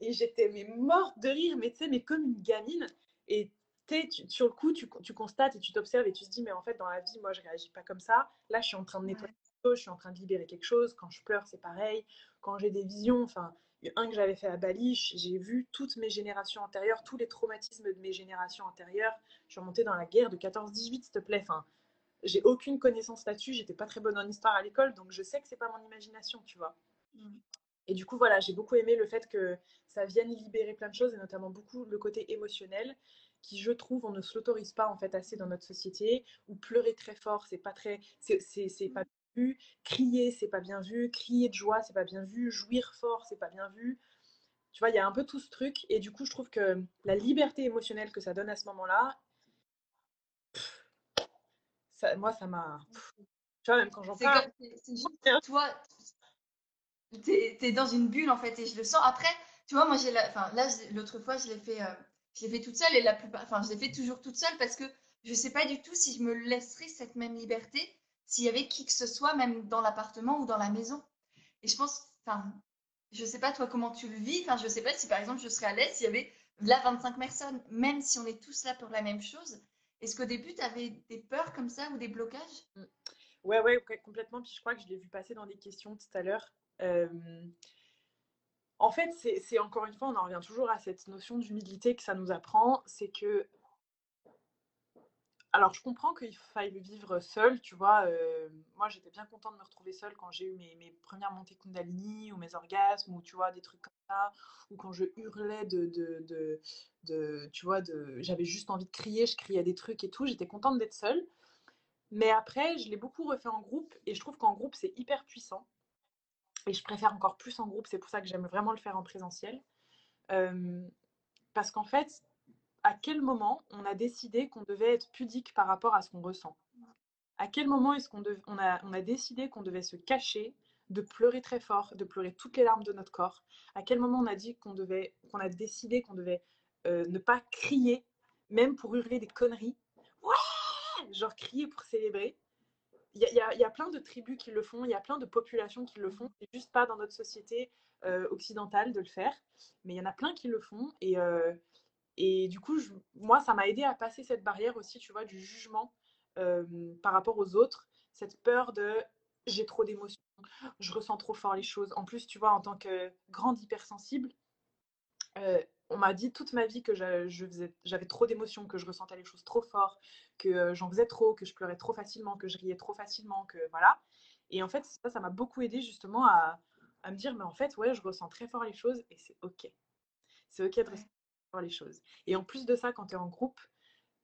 Et j'étais mais morte de rire, mais tu sais, mais comme une gamine. Et tu, sur le coup, tu, tu constates et tu t'observes et tu te dis, mais en fait, dans la vie, moi, je réagis pas comme ça. Là, je suis en train de nettoyer je suis en train de libérer quelque chose. Quand je pleure, c'est pareil. Quand j'ai des visions, enfin, un que j'avais fait à Bali, j'ai vu toutes mes générations antérieures, tous les traumatismes de mes générations antérieures. Je suis remontée dans la guerre de 14-18, s'il te plaît. Enfin, j'ai aucune connaissance là-dessus. J'étais pas très bonne en histoire à l'école, donc je sais que c'est pas mon imagination, tu vois. Mm. Et du coup, voilà, j'ai beaucoup aimé le fait que ça vienne libérer plein de choses, et notamment beaucoup le côté émotionnel, qui, je trouve, on ne se l'autorise pas en fait assez dans notre société. Ou pleurer très fort, c'est pas très, c'est pas crier, c'est pas bien vu, crier de joie, c'est pas bien vu, jouir fort, c'est pas bien vu. Tu vois, il y a un peu tout ce truc. Et du coup, je trouve que la liberté émotionnelle que ça donne à ce moment-là, moi, ça m'a. Tu vois, même quand j'en parle. Toi, t'es es dans une bulle en fait, et je le sens. Après, tu vois, moi, j'ai la... enfin, là, l'autre fois, je l'ai fait, euh, je fait toute seule, et la plupart, enfin, je l'ai fait toujours toute seule parce que je sais pas du tout si je me laisserais cette même liberté s'il y avait qui que ce soit, même dans l'appartement ou dans la maison. Et je pense, enfin, je sais pas toi comment tu le vis, enfin, je sais pas si par exemple je serais à l'aise s'il y avait là 25 personnes, même si on est tous là pour la même chose. Est-ce qu'au début, tu avais des peurs comme ça ou des blocages? Mmh. Ouais, ouais, complètement. Puis je crois que je l'ai vu passer dans des questions tout à l'heure. En fait, c'est encore une fois, on en revient toujours à cette notion d'humilité que ça nous apprend. C'est que alors, je comprends qu'il faille le vivre seul, tu vois. Euh, moi, j'étais bien contente de me retrouver seule quand j'ai eu mes, premières montées Kundalini ou mes orgasmes ou, tu vois, des trucs comme ça. Ou quand je hurlais de, de, de, tu vois, j'avais juste envie de crier, je criais des trucs et tout. J'étais contente d'être seule. Mais après, je l'ai beaucoup refait en groupe et je trouve qu'en groupe, c'est hyper puissant. Et je préfère encore plus en groupe. C'est pour ça que j'aime vraiment le faire en présentiel. Parce qu'en fait, à quel moment on a décidé qu'on devait être pudique par rapport à ce qu'on ressent? À quel moment est-ce qu'on on a, décidé qu'on devait se cacher, de pleurer très fort, de pleurer toutes les larmes de notre corps? À quel moment on a dit qu'on devait, décidé qu'on devait ne pas crier, même pour hurler des conneries? Genre crier pour célébrer. Il y, y, a plein de tribus qui le font, il y a plein de populations qui le font. C'est juste pas dans notre société euh, occidentale de le faire, mais il y en a plein qui le font. Et, euh, et du coup, moi, ça m'a aidé à passer cette barrière aussi, tu vois, du jugement par rapport aux autres, cette peur de j'ai trop d'émotions, je ressens trop fort les choses. En plus, tu vois, en tant que grande hypersensible, on m'a dit toute ma vie que j'avais trop d'émotions, que je ressentais les choses trop fort, que j'en faisais trop, que je pleurais trop facilement, que je riais trop facilement, que voilà. Et en fait, ça, ça m'a beaucoup aidé justement à, à, me dire, mais en fait, ouais, je ressens très fort les choses et c'est OK. C'est OK de ressentir les choses. Et en plus de ça, quand tu es en groupe,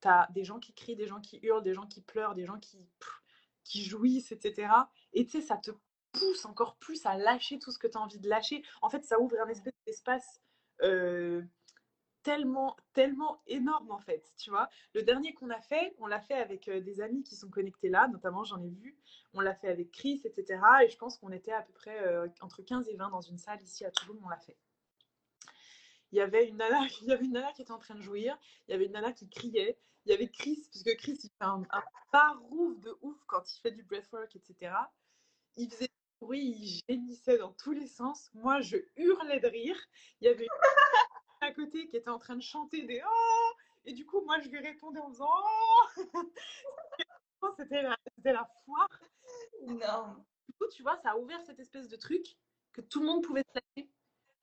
tu as des gens qui crient, des gens qui hurlent, des gens qui pleurent, des gens qui, qui jouissent, etc. Et tu sais, ça te pousse encore plus à lâcher tout ce que tu as envie de lâcher. En fait, ça ouvre un espèce d'espace euh, tellement, tellement énorme, en fait, tu vois. Le dernier qu'on a fait, on l'a fait avec euh, des amis qui sont connectés là, notamment j'en ai vu. On l'a fait avec Chris, etc. Et je pense qu'on était à peu près euh, entre 15 et 20 dans une salle ici à Toulouse, on l'a fait il y avait une nana, il y avait une nana qui était en train de jouir, il y avait une nana qui criait, il y avait Chris, parce que Chris, il fait un, un barouf de ouf quand il fait du breathwork, etc. Il faisait bruit, il gémissait dans tous les sens. Moi, je hurlais de rire. Il y avait une à côté qui était en train de chanter des oh Et du coup, moi, je lui répondais en faisant oh C'était la, la foire. Non. Du coup, tu vois, ça a ouvert cette espèce de truc que tout le monde pouvait se lâcher.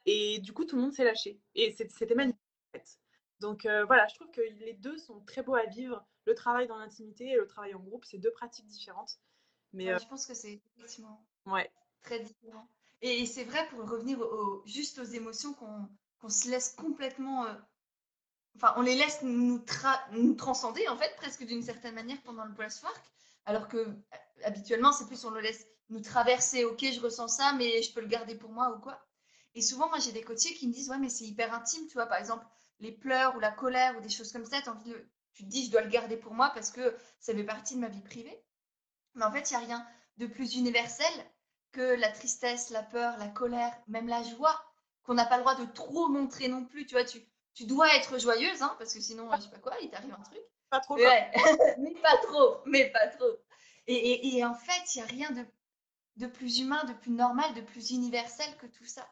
Et du coup, tout le monde s'est lâché. Et c'était magnifique, en fait. Donc euh, voilà, je trouve que les deux sont très beaux à vivre. Le travail dans l'intimité et le travail en groupe, c'est deux pratiques différentes. Mais euh, je pense que c'est effectivement ouais. très différent. Et, c'est vrai pour revenir au, juste aux émotions qu'on se laisse complètement. Euh, enfin, on les laisse nous, nous, transcender en fait presque d'une certaine manière pendant le breathwork, alors que habituellement c'est plus on le laisse nous traverser. Ok, je ressens ça, mais je peux le garder pour moi ou quoi. Et souvent, moi j'ai des coachés qui me disent ouais, mais c'est hyper intime, tu vois, par exemple les pleurs ou la colère ou des choses comme ça, envie tu te dis je dois le garder pour moi parce que ça fait partie de ma vie privée. Mais en fait, il n'y a rien de plus universel que la tristesse, la peur, la colère, même la joie, qu'on n'a pas le droit de trop montrer non plus. Tu vois, tu, tu dois être joyeuse, hein, parce que sinon, je sais pas quoi, il t'arrive un truc. Pas trop. mais pas trop, mais pas trop. Et, et, en fait, il n'y a rien de, de plus humain, de plus normal, de plus universel que tout ça.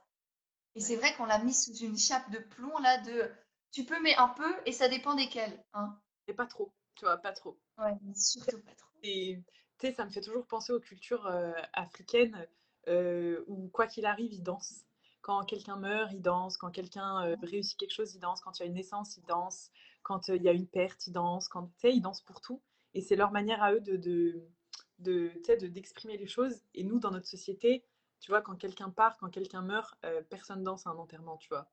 Et c'est vrai qu'on l'a mis sous une chape de plomb, là, de tu peux, mais un peu, et ça dépend desquels. Hein. Et pas trop, tu vois, pas trop. Ouais, surtout pas trop. Et tu sais, ça me fait toujours penser aux cultures euh, africaines euh, où, quoi qu'il arrive, ils dansent. Quand quelqu'un meurt, ils dansent. Quand quelqu'un euh, réussit quelque chose, ils dansent. Quand il y a une naissance, ils dansent. Quand il y a une perte, ils dansent. Quand, tu sais, ils dansent pour tout. Et c'est leur manière à eux de, de, de, d'exprimer les choses. Et nous, dans notre société, tu vois, quand quelqu'un part, quand quelqu'un meurt, personne danse à un enterrement, tu vois.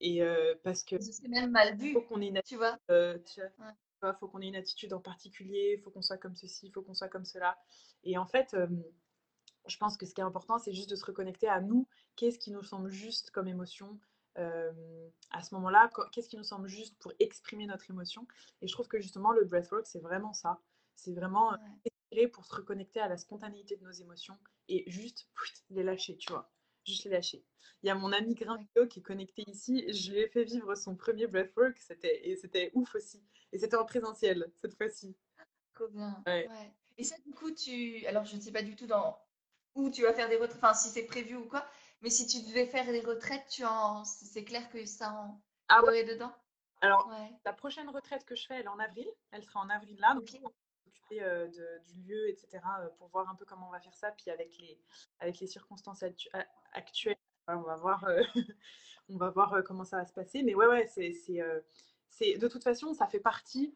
Et parce que. C'est même mal vu. Faut qu'on ait une tu vois. Faut qu'on ait une attitude en particulier, il faut qu'on soit comme ceci, il faut qu'on soit comme cela. Et en fait, je pense que ce qui est important, c'est juste de se reconnecter à nous. Qu'est-ce qui nous semble juste comme émotion à ce moment-là? Qu'est-ce qui nous semble juste pour exprimer notre émotion? Et je trouve que justement, le breathwork, c'est vraiment ça. C'est vraiment ouais. pour se reconnecter à la spontanéité de nos émotions et juste les lâcher, tu vois. Juste les lâcher. Il y a mon ami Grimpio qui est connecté ici. Je lui ai fait vivre son premier breathwork c'était, et c'était ouf aussi. Et c'était en présentiel cette fois-ci. Trop bien. Ouais. Et ça, du coup, tu. Alors, je ne sais pas du tout dans où tu vas faire des retraites, enfin, si c'est prévu ou quoi, mais si tu devais faire des retraites, tu en... c'est clair que ça en ah, ouais. dedans? Alors, la prochaine retraite que je fais, elle est en avril. Elle sera en avril là. Donc, okay. Euh, du lieu, etc., euh, pour voir un peu comment on va faire ça. Puis avec les, avec les circonstances actuelles, on va voir, euh, on va voir comment ça va se passer. Mais ouais, ouais, c'est, c'est, c'est de toute façon, ça fait partie,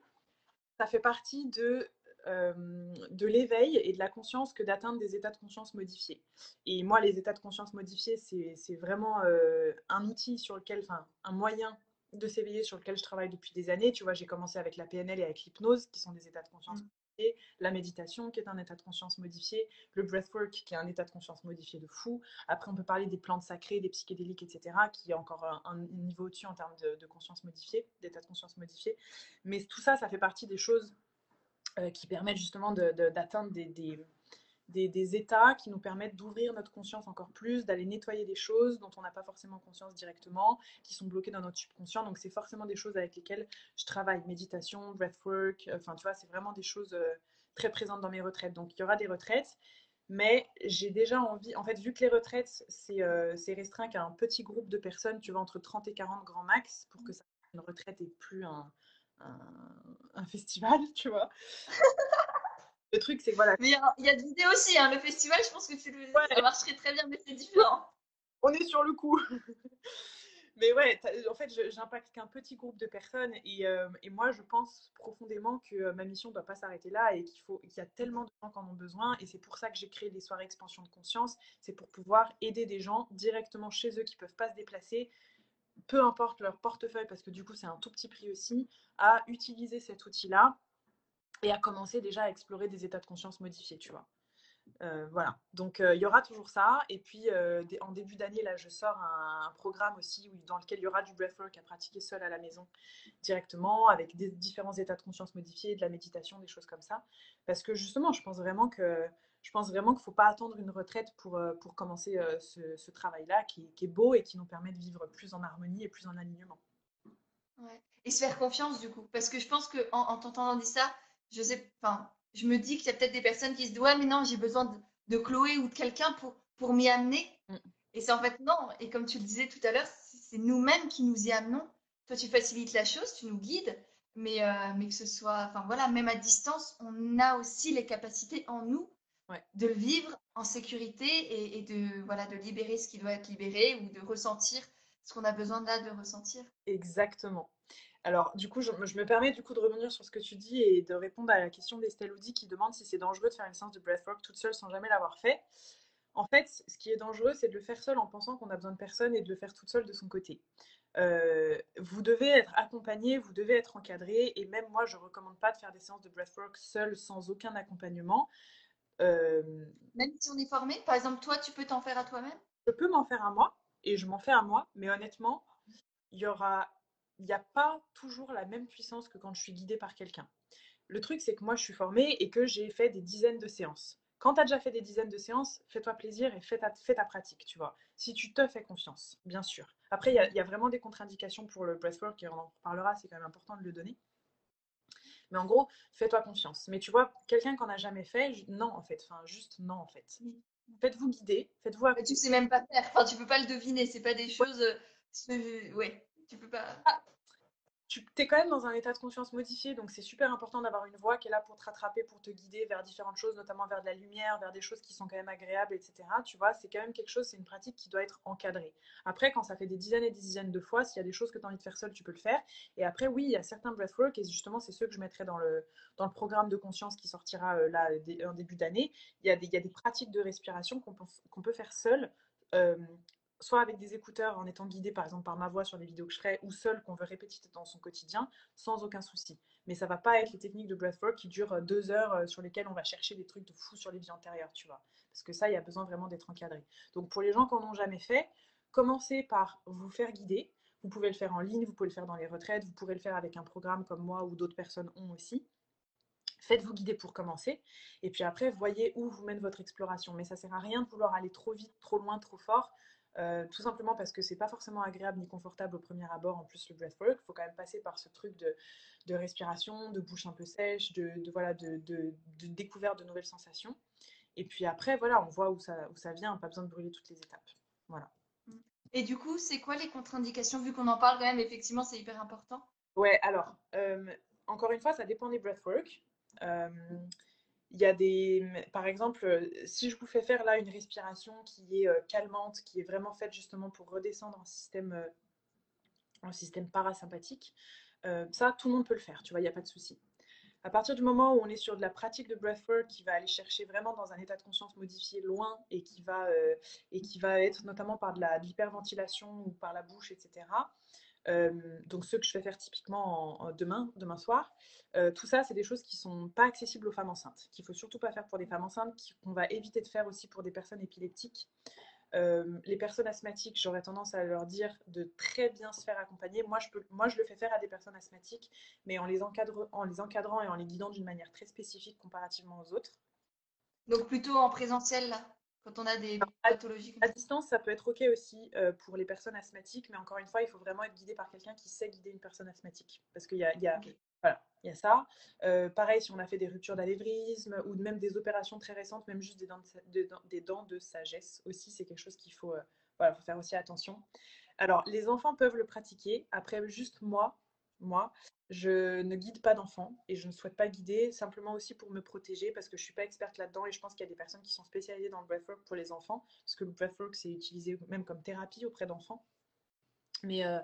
ça fait partie de de l'éveil et de la conscience que d'atteindre des états de conscience modifiés. Et moi, les états de conscience modifiés, c'est, c'est vraiment un outil sur lequel, enfin, un moyen de s'éveiller sur lequel je travaille depuis des années. Tu vois, j'ai commencé avec la PNL et avec l'hypnose, qui sont des états de conscience mmh la méditation qui est un état de conscience modifié, le breathwork qui est un état de conscience modifié de fou. Après, on peut parler des plantes sacrées, des psychédéliques, etc., qui est encore un, niveau au-dessus en termes de, conscience modifiée, d'état de conscience modifié. Mais tout ça, ça fait partie des choses euh, qui permettent justement d'atteindre des, des, états qui nous permettent d'ouvrir notre conscience encore plus, d'aller nettoyer des choses dont on n'a pas forcément conscience directement, qui sont bloquées dans notre subconscient. Donc, c'est forcément des choses avec lesquelles je travaille. Méditation, breathwork, euh, enfin, tu vois, c'est vraiment des choses euh, très présentes dans mes retraites. Donc, il y aura des retraites. Mais j'ai déjà envie, en fait, vu que les retraites, c'est euh, restreint qu'à un petit groupe de personnes, tu vois, entre 30 et 40 grand max, pour que ça, une retraite et plus un festival, tu vois. Le truc, c'est que voilà. Mais il y, a des vidéos aussi, hein. le festival, je pense que ça marcherait très bien, mais c'est différent. On est sur le coup. mais ouais, en fait, j'impacte qu'un petit groupe de personnes et, euh, et, moi, je pense profondément que euh, ma mission ne doit pas s'arrêter là et qu'il faut, qu'il y a tellement de gens qui en ont besoin et c'est pour ça que j'ai créé des soirées expansion de conscience. C'est pour pouvoir aider des gens directement chez eux qui peuvent pas se déplacer, peu importe leur portefeuille, parce que du coup, c'est un tout petit prix aussi, à utiliser cet outil-là et à commencer déjà à explorer des états de conscience modifiés, tu vois. Euh, voilà, donc euh, il y aura toujours ça. Et puis euh, en début d'année, là, je sors un, programme aussi dans lequel il y aura du breathwork à pratiquer seul à la maison directement, avec des différents états de conscience modifiés, de la méditation, des choses comme ça. Parce que justement, je pense vraiment que je pense vraiment qu'il ne faut pas attendre une retraite pour, pour commencer ce, travail-là, qui, est beau et qui nous permet de vivre plus en harmonie et plus en alignement. Ouais. Et se faire confiance du coup, parce que je pense que en, en t'entendant dire ça, je sais, enfin, je me dis qu'il y a peut-être des personnes qui se disent ouais mais non j'ai besoin de, Chloé ou de quelqu'un pour pour m'y amener. Mm. Et c'est en fait non. Et comme tu le disais tout à l'heure, c'est nous-mêmes qui nous y amenons. Toi tu facilites la chose, tu nous guides, mais, euh, mais que ce soit, enfin voilà, même à distance, on a aussi les capacités en nous de le vivre en sécurité et, de, voilà, de libérer ce qui doit être libéré ou de ressentir ce qu'on a besoin là de ressentir. Exactement. Alors, du coup, je, me permets du coup de revenir sur ce que tu dis et de répondre à la question d'Estelle Audi qui demande si c'est dangereux de faire une séance de breathwork toute seule sans jamais l'avoir fait. En fait, ce qui est dangereux, c'est de le faire seul en pensant qu'on a besoin de personne et de le faire toute seule de son côté. Euh, vous devez être accompagné, vous devez être encadré, et même moi, je ne recommande pas de faire des séances de breathwork seul sans aucun accompagnement. Euh, même si on est formé, par exemple, toi, tu peux t'en faire à toi-même? Je peux m'en faire à moi, et je m'en fais à moi, mais honnêtement, il y aura, il n'y a pas toujours la même puissance que quand je suis guidée par quelqu'un. Le truc, c'est que moi, je suis formée et que j'ai fait des dizaines de séances. Quand tu as déjà fait des dizaines de séances, fais-toi plaisir et fais ta, fais ta, pratique, tu vois. Si tu te fais confiance, bien sûr. Après, il y, a vraiment des contre-indications pour le breathwork et on en parlera, c'est quand même important de le donner. Mais en gros, fais-toi confiance. Mais tu vois, quelqu'un qui n'en a jamais fait, non en fait. Enfin, juste non en fait. Faites-vous guider, faites-vous. Mais tu sais même pas faire. Enfin, tu peux pas le deviner. C'est pas des choses. Euh, ouais, tu peux pas. Ah, tu es quand même dans un état de conscience modifié, donc c'est super important d'avoir une voix qui est là pour te rattraper, pour te guider vers différentes choses, notamment vers de la lumière, vers des choses qui sont quand même agréables, etc. Tu vois, c'est quand même quelque chose, c'est une pratique qui doit être encadrée. Après, quand ça fait des dizaines et des dizaines de fois, s'il y a des choses que tu as envie de faire seul, tu peux le faire. Et après, oui, il y a certains breathwork, et justement, c'est ceux que je mettrai dans le, dans le programme de conscience qui sortira euh, là en début d'année. Il, y a des, il y a des pratiques de respiration qu'on peut, peut faire seul. Euh, soit avec des écouteurs en étant guidé par exemple par ma voix sur les vidéos que je ferai ou seul qu'on veut répéter dans son quotidien sans aucun souci. Mais ça va pas être les techniques de breathwork qui durent euh, deux heures euh, sur lesquelles on va chercher des trucs de fou sur les vies antérieures, tu vois. Parce que ça, il y a besoin vraiment d'être encadré. Donc pour les gens qui n'en ont jamais fait, commencez par vous faire guider. Vous pouvez le faire en ligne, vous pouvez le faire dans les retraites, vous pourrez le faire avec un programme comme moi ou d'autres personnes ont aussi. Faites-vous guider pour commencer. Et puis après, voyez où vous mène votre exploration. Mais ça sert à rien de vouloir aller trop vite, trop loin, trop fort. Euh, tout simplement parce que c'est pas forcément agréable ni confortable au premier abord. En plus, le breathwork, il faut quand même passer par ce truc de, respiration, de bouche un peu sèche, de, voilà, de, découverte de nouvelles sensations. Et puis après, voilà, on voit où ça, où ça vient, pas besoin de brûler toutes les étapes. Voilà. Et du coup, c'est quoi les contre-indications Vu qu'on en parle quand même, effectivement, c'est hyper important? Ouais, alors, euh, encore une fois, ça dépend des breathwork. Euh, il y a des, par exemple, euh, si je vous fais faire là une respiration qui est euh, calmante, qui est vraiment faite justement pour redescendre en système, euh, en système parasympathique, ça, tout le monde peut le faire, tu vois, il n'y a pas de souci. À partir du moment où on est sur de la pratique de breathwork qui va aller chercher vraiment dans un état de conscience modifié loin et qui va, et qui va être notamment par de l'hyperventilation ou par la bouche, etc., donc ceux que je fais faire typiquement demain, demain soir. tout ça, c'est des choses qui sont pas accessibles aux femmes enceintes, qu'il faut surtout pas faire pour des femmes enceintes, qu'on va éviter de faire aussi pour des personnes épileptiques. les personnes asthmatiques, j'aurais tendance à leur dire de très bien se faire accompagner. Moi je, peux, moi, je le fais faire à des personnes asthmatiques, mais en les, encadre, en les encadrant et en les guidant d'une manière très spécifique comparativement aux autres. Donc plutôt en présentiel là? Quand on a des pathologies À distance, ça peut être OK aussi euh, pour les personnes asthmatiques, mais encore une fois, il faut vraiment être guidé par quelqu'un qui sait guider une personne asthmatique. Parce qu'il y a, y, a, voilà, y a ça. Euh, pareil, si on a fait des ruptures d'anévrisme ou même des opérations très récentes, même juste des dents de, des dents de sagesse aussi, c'est quelque chose qu'il faut, euh, voilà, faut faire aussi attention. Alors, les enfants peuvent le pratiquer. Après, juste moi, moi, je ne guide pas d'enfants et je ne souhaite pas guider, simplement aussi pour me protéger parce que je ne suis pas experte là-dedans et je pense qu'il y a des personnes qui sont spécialisées dans le breathwork pour les enfants, parce que le breathwork c'est utilisé même comme thérapie auprès d'enfants. Mais euh,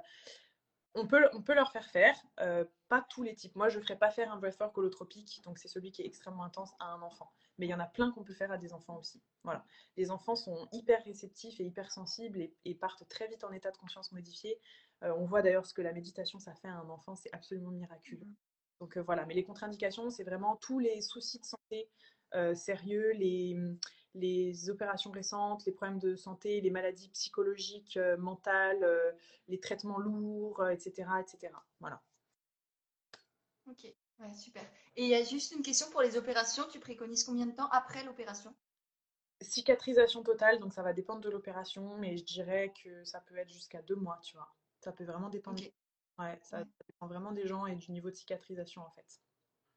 on, peut, leur faire faire, euh, pas tous les types. Moi je ne ferai pas faire un breathwork holotropique, donc c'est celui qui est extrêmement intense à un enfant. Mais il y en a plein qu'on peut faire à des enfants aussi. Voilà. Les enfants sont hyper réceptifs et hyper sensibles et partent très vite en état de conscience modifié. Euh, on voit d'ailleurs ce que la méditation, ça fait à un enfant, c'est absolument miraculeux. Mmh. Donc euh, voilà, mais les contre-indications, c'est vraiment tous les soucis de santé euh, sérieux, les, opérations récentes, les problèmes de santé, les maladies psychologiques, mentales, les traitements lourds, etc., etc. Voilà. Ok, super. Et il y a juste une question pour les opérations. Tu préconises combien de temps après l'opération? Cicatrisation totale, donc ça va dépendre de l'opération, mais je dirais que ça peut être jusqu'à deux mois, tu vois. Ça peut vraiment dépendre. Ouais, ça, dépend vraiment des gens et du niveau de cicatrisation en fait.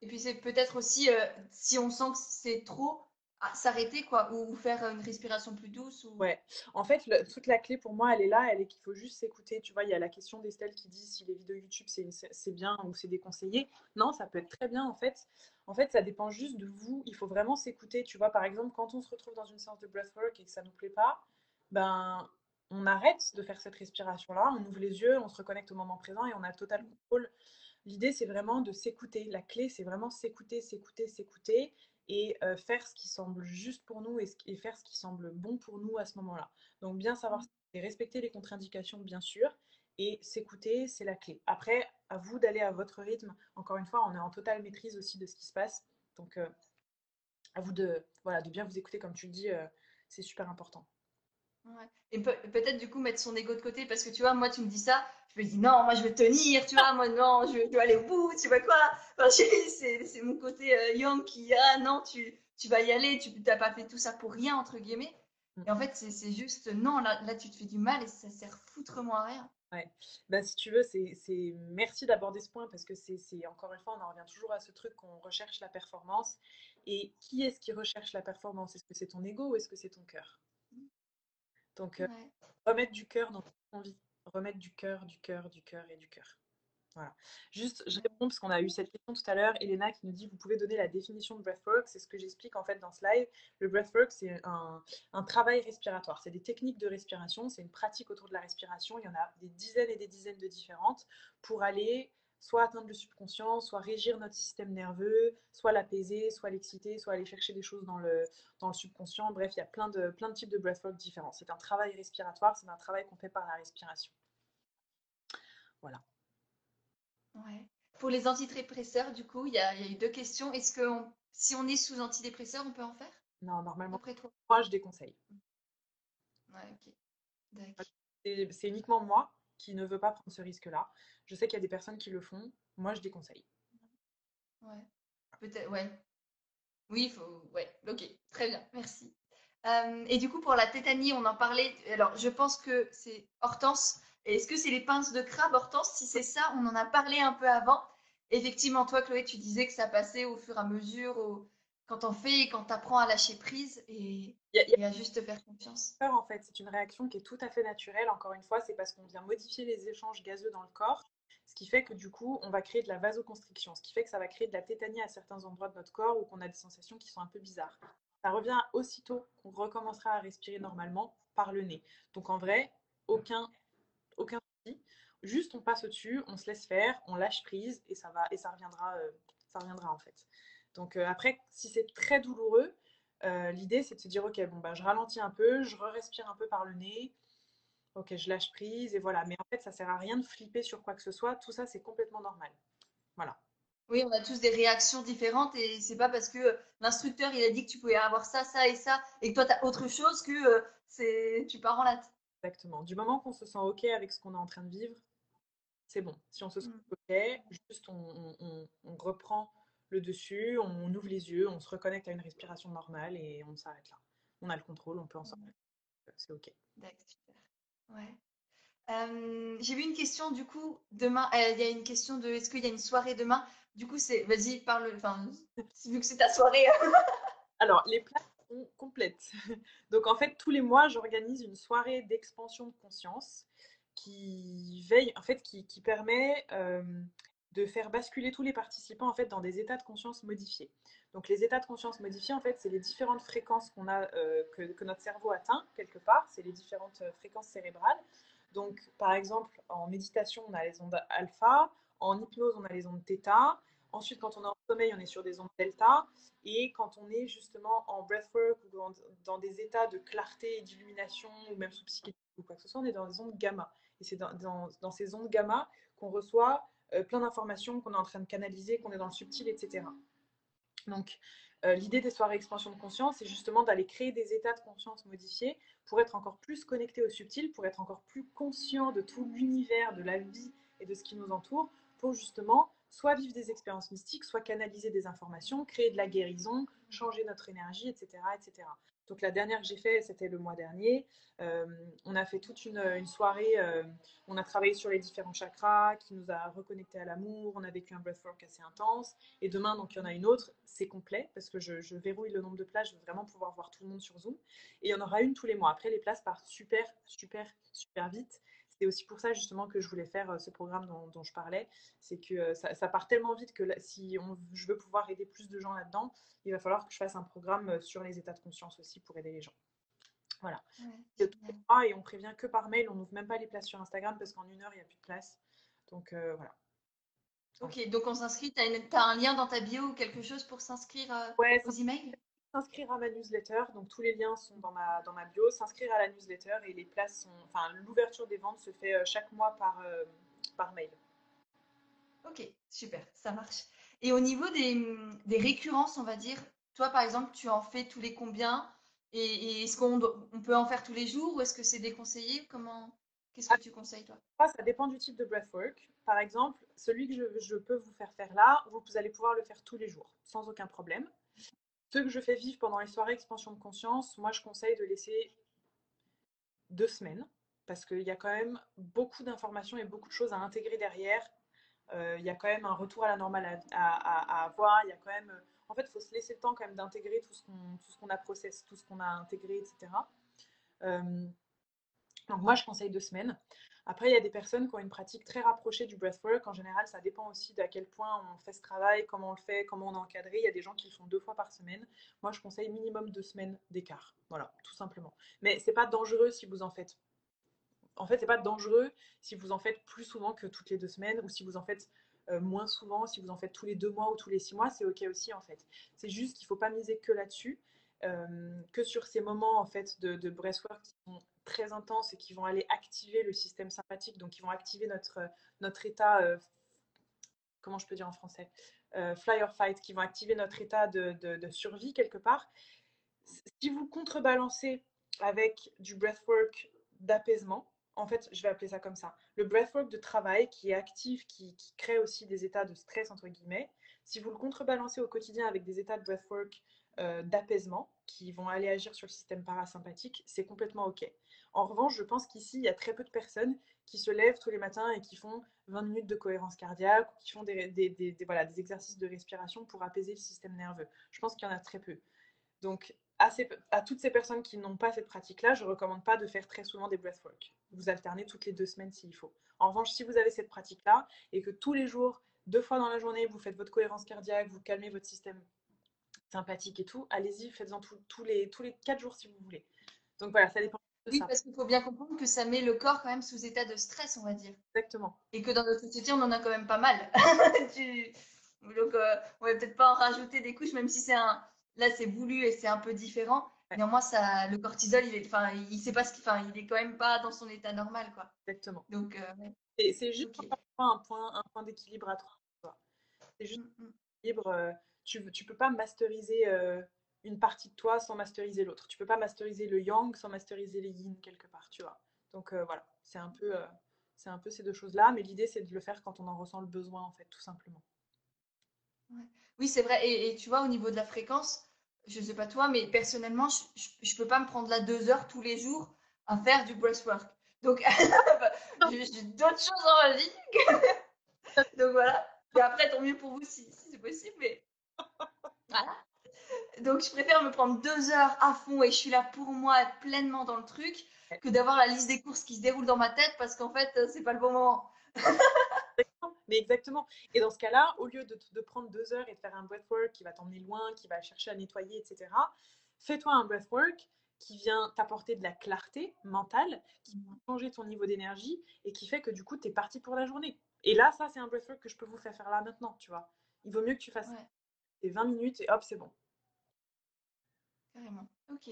Et puis c'est peut-être aussi, euh, si on sent que c'est trop, s'arrêter quoi ou faire une respiration plus douce ou... Ouais. En fait, toute la clé pour moi, elle est là, elle est qu'il faut juste s'écouter. Tu vois, il y a la question d'Estelle qui dit si les vidéos YouTube c'est bien ou c'est déconseillé. Non, ça peut être très bien en fait. En fait, ça dépend juste de vous. Il faut vraiment s'écouter. Tu vois, par exemple, quand on se retrouve dans une séance de breathwork et que ça nous plaît pas, ben on arrête de faire cette respiration là, on ouvre les yeux, on se reconnecte au moment présent et on a total contrôle. L'idée, c'est vraiment de s'écouter. La clé, c'est vraiment s'écouter, s'écouter, s'écouter et faire ce qui semble juste pour nous et, faire ce qui semble bon pour nous à ce moment-là. Donc bien savoir et mmh. respecter les contre-indications bien sûr et s'écouter, c'est la clé. Après, à vous d'aller à votre rythme. Encore une fois, on est en totale maîtrise aussi de ce qui se passe. Donc à vous de, voilà, de bien vous écouter comme tu le dis, c'est super important. Et peut-être du coup mettre son ego de côté parce que tu vois, moi tu me dis ça, je me dis non, moi je veux tenir, tu vois, moi non, je veux, aller au bout, tu vois quoi. Enfin, c'est mon côté euh, young qui, ah non, tu, tu vas y aller, tu n'as pas fait tout ça pour rien, entre guillemets. Et en fait, c'est juste non, là, là tu te fais du mal et ça sert foutrement à rien. Ouais. Ben, si tu veux, c'est merci d'aborder ce point parce que c'est encore une fois, on en revient toujours à ce truc qu'on recherche la performance. Et qui est-ce qui recherche la performance? Est-ce que c'est ton ego ou est-ce que c'est ton cœur? Donc, euh, remettre du cœur dans ton vie remettre du cœur, du cœur, du cœur et du cœur. Voilà. Juste, je réponds parce qu'on a eu cette question tout à l'heure. Elena qui nous dit Vous pouvez donner la définition de breathwork C'est ce que j'explique en fait dans ce live. Le breathwork, c'est un, un, travail respiratoire. C'est des techniques de respiration. C'est une pratique autour de la respiration. Il y en a des dizaines et des dizaines de différentes pour aller soit atteindre le subconscient, soit régir notre système nerveux, soit l'apaiser, soit l'exciter, soit aller chercher des choses dans le, dans le subconscient. Bref, il y a plein de, plein de types de breathwork différents. C'est un travail respiratoire, c'est un travail qu'on fait par la respiration. Voilà. Ouais. Pour les antidépresseurs, du coup, il y, a, y a eu deux questions. Est-ce que si on est sous antidépresseur, on peut en faire? Non, normalement. Après toi Moi, je déconseille. Ouais, ok. C'est uniquement moi qui ne veut pas prendre ce risque-là. Je sais qu'il y a des personnes qui le font. Moi, je déconseille. Ouais. Peut-être, ouais. Oui, il faut. Ouais, ok. Très bien, merci. Euh, et du coup, pour la tétanie, on en parlait. Alors, je pense que c'est Hortense. Est-ce que c'est les pinces de crabe, Hortense? Si c'est ça, on en a parlé un peu avant. Effectivement, toi, Chloé, tu disais que ça passait au fur et à mesure, quand on fait, quand tu apprends à lâcher prise et, à juste faire confiance. En fait, c'est une réaction qui est tout à fait naturelle. Encore une fois, c'est parce qu'on vient modifier les échanges gazeux dans le corps, ce qui fait que du coup, on va créer de la vasoconstriction, ce qui fait que ça va créer de la tétanie à certains endroits de notre corps ou qu'on a des sensations qui sont un peu bizarres. Ça revient aussitôt qu'on recommencera à respirer normalement par le nez. Donc en vrai, aucun, aucun souci. Juste, on passe au-dessus, on se laisse faire, on lâche prise et ça va et ça reviendra, euh, ça reviendra en fait. Donc euh, après, si c'est très douloureux, euh, l'idée c'est de se dire ok, bon bah je ralentis un peu, je respire un peu par le nez, ok, je lâche prise et voilà. Mais en fait, ça sert à rien de flipper sur quoi que ce soit. Tout ça, c'est complètement normal. Voilà. Oui, on a tous des réactions différentes et c'est pas parce que l'instructeur il a dit que tu pouvais avoir ça, ça et ça et que toi tu as autre chose que euh, c'est tu pars en latte. Exactement. Du moment qu'on se sent ok avec ce qu'on est en train de vivre, c'est bon. Si on se sent mm. ok, juste on reprend le dessus, on ouvre les yeux, on se reconnecte à une respiration normale et on s'arrête là. On a le contrôle, on peut en sortir. C'est OK. D'accord, super. Ouais. J'ai vu une question du coup demain. Euh, il y a une question de est-ce qu'il y a une soirée demain? Du coup, c'est vas-y parle. Enfin, vu que c'est ta soirée. Alors les places sont complètes. Donc en fait tous les mois j'organise une soirée d'expansion de conscience qui veille, en fait qui, permet de faire basculer tous les participants en fait dans des états de conscience modifiés. Donc les états de conscience modifiés en fait c'est les différentes fréquences qu'on a euh, que, notre cerveau atteint quelque part, c'est les différentes euh, fréquences cérébrales. Donc par exemple en méditation on a les ondes alpha, en hypnose on a les ondes θ, ensuite quand on est en sommeil on est sur des ondes delta. Et quand on est justement en breathwork ou dans, des états de clarté et d'illumination ou même sous psychédélique ou quoi que ce soit on est dans des ondes gamma. Et c'est dans, ces ondes gamma qu'on reçoit plein d'informations qu'on est en train de canaliser, qu'on est dans le subtil, etc. Donc, euh, l'idée des soirées expansion de conscience, c'est justement d'aller créer des états de conscience modifiés pour être encore plus connecté au subtil, pour être encore plus conscient de tout l'univers, de la vie et de ce qui nous entoure, pour justement soit vivre des expériences mystiques, soit canaliser des informations, créer de la guérison, changer notre énergie, etc. etc. Donc la dernière que j'ai fait, c'était le mois dernier. Euh, on a fait toute une, soirée, euh, on a travaillé sur les différents chakras, qui nous a reconnectés à l'amour, on a vécu un breathwork assez intense. Et demain, donc il y en a une autre, c'est complet, parce que je, je, verrouille le nombre de places, je veux vraiment pouvoir voir tout le monde sur Zoom. Et il y en aura une tous les mois. Après, les places partent super, super, super vite. C'est aussi pour ça justement que je voulais faire euh, ce programme dont, je parlais. C'est que euh, ça, part tellement vite que si je veux pouvoir aider plus de gens là-dedans, il va falloir que je fasse un programme euh, sur les états de conscience aussi pour aider les gens. Voilà. et on prévient que par mail, on n'ouvre même pas les places sur Instagram parce qu'en une heure, il n'y a plus de place. Donc voilà. Ok, donc on s'inscrit, tu as, un lien dans ta bio ou quelque chose pour s'inscrire aux emails? S'inscrire à ma newsletter. Donc tous les liens sont dans ma, dans ma bio. S'inscrire à la newsletter et les places sont. Enfin, l'ouverture des ventes se fait euh, chaque mois par, euh, par mail. Ok, super, ça marche. Et au niveau des, des, récurrences, on va dire, toi par exemple, tu en fais tous les combien? Et, est-ce qu'on on peut en faire tous les jours ou est-ce que c'est déconseillé? Comment Qu'est-ce que tu conseilles toi? Ça dépend du type de breathwork. Par exemple, celui que je, je peux vous faire faire là, vous allez pouvoir le faire tous les jours, sans aucun problème. Ceux que je fais vivre pendant les soirées expansion de conscience, moi je conseille de laisser deux semaines parce qu'il y a quand même beaucoup d'informations et beaucoup de choses à intégrer derrière. Euh, il y a quand même un retour à la normale à, avoir. Il y a quand même, en fait, il faut se laisser le temps quand même d'intégrer tout ce qu'on a processé, tout ce qu'on a intégré, etc. Euh, donc moi, je conseille deux semaines. Après, il y a des personnes qui ont une pratique très rapprochée du breathwork. En général, ça dépend aussi d'à quel point on fait ce travail, comment on le fait, comment on est encadré. Il y a des gens qui le font deux fois par semaine. Moi, je conseille minimum deux semaines d'écart. Voilà, tout simplement. Mais c'est pas dangereux si vous en faites. En fait, c'est pas dangereux si vous en faites plus souvent que toutes les deux semaines ou si vous en faites euh, moins souvent, si vous en faites tous les deux mois ou tous les six mois, c'est ok aussi en fait. C'est juste qu'il faut pas miser que là-dessus. Euh, que sur ces moments en fait de, de breathwork qui sont très intenses et qui vont aller activer le système sympathique, donc qui vont activer notre, notre état, euh, comment je peux dire en français, euh, fly or fight, qui vont activer notre état de, de, survie quelque part. Si vous contrebalancez avec du breathwork d'apaisement, en fait, je vais appeler ça comme ça, le breathwork de travail qui est actif, qui, qui, crée aussi des états de stress, entre guillemets, si vous le contrebalancez au quotidien avec des états de breathwork euh, d'apaisement qui vont aller agir sur le système parasympathique, c'est complètement OK. En revanche, je pense qu'ici, il y a très peu de personnes qui se lèvent tous les matins et qui font 20 minutes de cohérence cardiaque ou qui font des, exercices de respiration pour apaiser le système nerveux. Je pense qu'il y en a très peu. Donc, à, toutes ces personnes qui n'ont pas cette pratique-là, je ne recommande pas de faire très souvent des breathwork. Vous alternez toutes les deux semaines s'il faut. En revanche, si vous avez cette pratique-là et que tous les jours, deux fois dans la journée, vous faites votre cohérence cardiaque, vous calmez votre système sympathique et tout, allez-y, faites-en tous les quatre jours si vous voulez. Donc voilà, ça dépend oui, parce qu'il faut bien comprendre que ça met le corps quand même sous état de stress, on va dire. Exactement. Et que dans notre société, on en a quand même pas mal. Donc, euh, on va peut-être pas en rajouter des couches, même si c'est un. Là, c'est voulu et c'est un peu différent. Néanmoins, ça, le cortisol, il est, enfin, il sait pas ce qu'il, enfin, il est quand même pas dans son état normal, quoi. Exactement. Donc, euh, c'est juste un point, un point d'équilibre à trouver. C'est juste mm, mm. équilibre. Euh, tu, tu peux pas masteriser une partie de toi sans masteriser l'autre. Tu peux pas masteriser le yang sans masteriser les yin quelque part, tu vois. Donc euh, voilà, c'est un peu, euh, c'est un peu ces deux choses-là, mais l'idée c'est de le faire quand on en ressent le besoin en fait, tout simplement. Oui, c'est vrai. Et, tu vois, au niveau de la fréquence, je sais pas toi, mais personnellement, je, je, peux pas me prendre là deux heures tous les jours à faire du breathwork. Donc, j'ai d'autres choses en ma vie. Donc voilà. Et après, tant mieux pour vous si, si c'est possible, mais voilà. Donc, je préfère me prendre deux heures à fond et je suis là pour moi, être pleinement dans le truc, que d'avoir la liste des courses qui se déroule dans ma tête parce qu'en fait, euh, c'est pas le bon moment. Mais exactement. Et dans ce cas-là, au lieu de, prendre deux heures et de faire un breathwork qui va t'emmener loin, qui va chercher à nettoyer, etc., fais-toi un breathwork qui vient t'apporter de la clarté mentale, qui va changer ton niveau d'énergie et qui fait que du coup, tu es parti pour la journée. Et là, ça, c'est un breathwork que je peux vous faire faire là maintenant, tu vois. Il vaut mieux que tu fasses 20 minutes et hop, c'est bon. Carrément. Ok.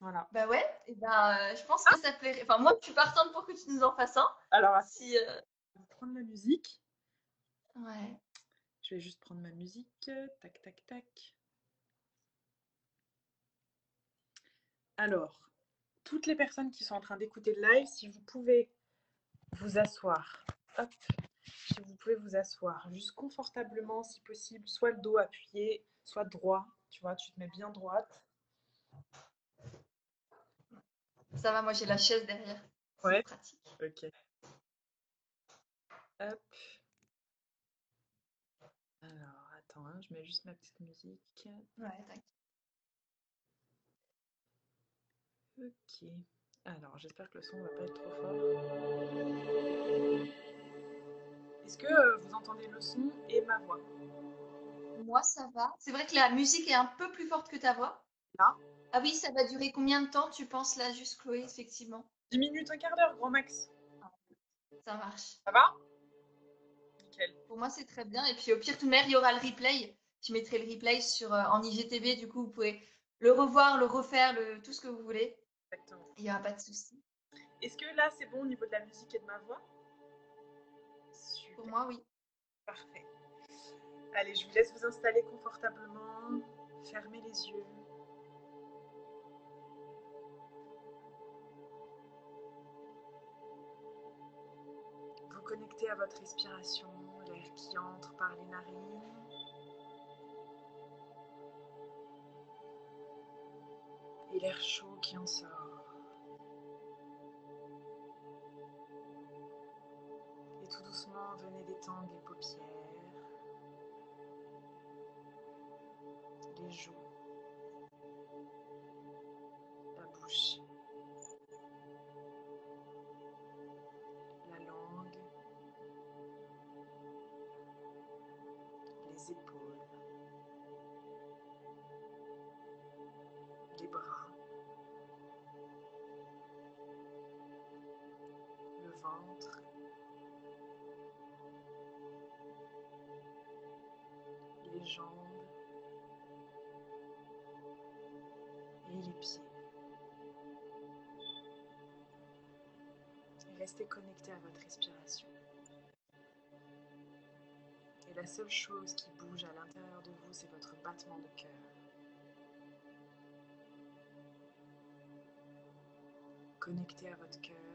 Voilà. Bah ouais, et ben, euh, je pense que ça plairait. Enfin, moi, je suis partante pour que tu nous en fasses un. Alors, si. Euh... Je vais prendre la musique. Ouais. Je vais juste prendre ma musique. Tac, tac, tac. Alors, toutes les personnes qui sont en train d'écouter le live, si vous pouvez vous asseoir. Hop. Si vous pouvez vous asseoir juste confortablement, si possible, soit le dos appuyé, soit droit. Tu vois, tu te mets bien droite. Ça va, moi j'ai la chaise derrière. Ouais. pratique. Ok. Hop. Alors, attends, hein, je mets juste ma petite musique. Ouais, t'inquiète. Ok. Alors, j'espère que le son va pas être trop fort. Est-ce que euh, vous entendez le son et ma voix? Moi, ça va. C'est vrai que la musique est un peu plus forte que ta voix. Là? Ah oui, ça va durer combien de temps, tu penses, là, juste Chloé, effectivement? 10 minutes, un quart d'heure, grand max. Ça marche. Ça va? Nickel. Pour moi, c'est très bien. Et puis, au pire, tout mer, il y aura le replay. Je mettrai le replay sur, euh, en IGTV. Du coup, vous pouvez le revoir, le refaire, le, tout ce que vous voulez. Exactement. Il n'y aura pas de souci. Est-ce que là, c'est bon au niveau de la musique et de ma voix? Super. Pour moi, oui. Parfait. Allez, je vous laisse vous installer confortablement. Fermez les yeux. Vous connectez à votre respiration, l'air qui entre par les narines. Et l'air chaud qui en sort. Et tout doucement, venez détendre les paupières, les joues, les jambes et les pieds. Restez connecté à votre respiration. Et la seule chose qui bouge à l'intérieur de vous, c'est votre battement de cœur. Connecté à votre cœur.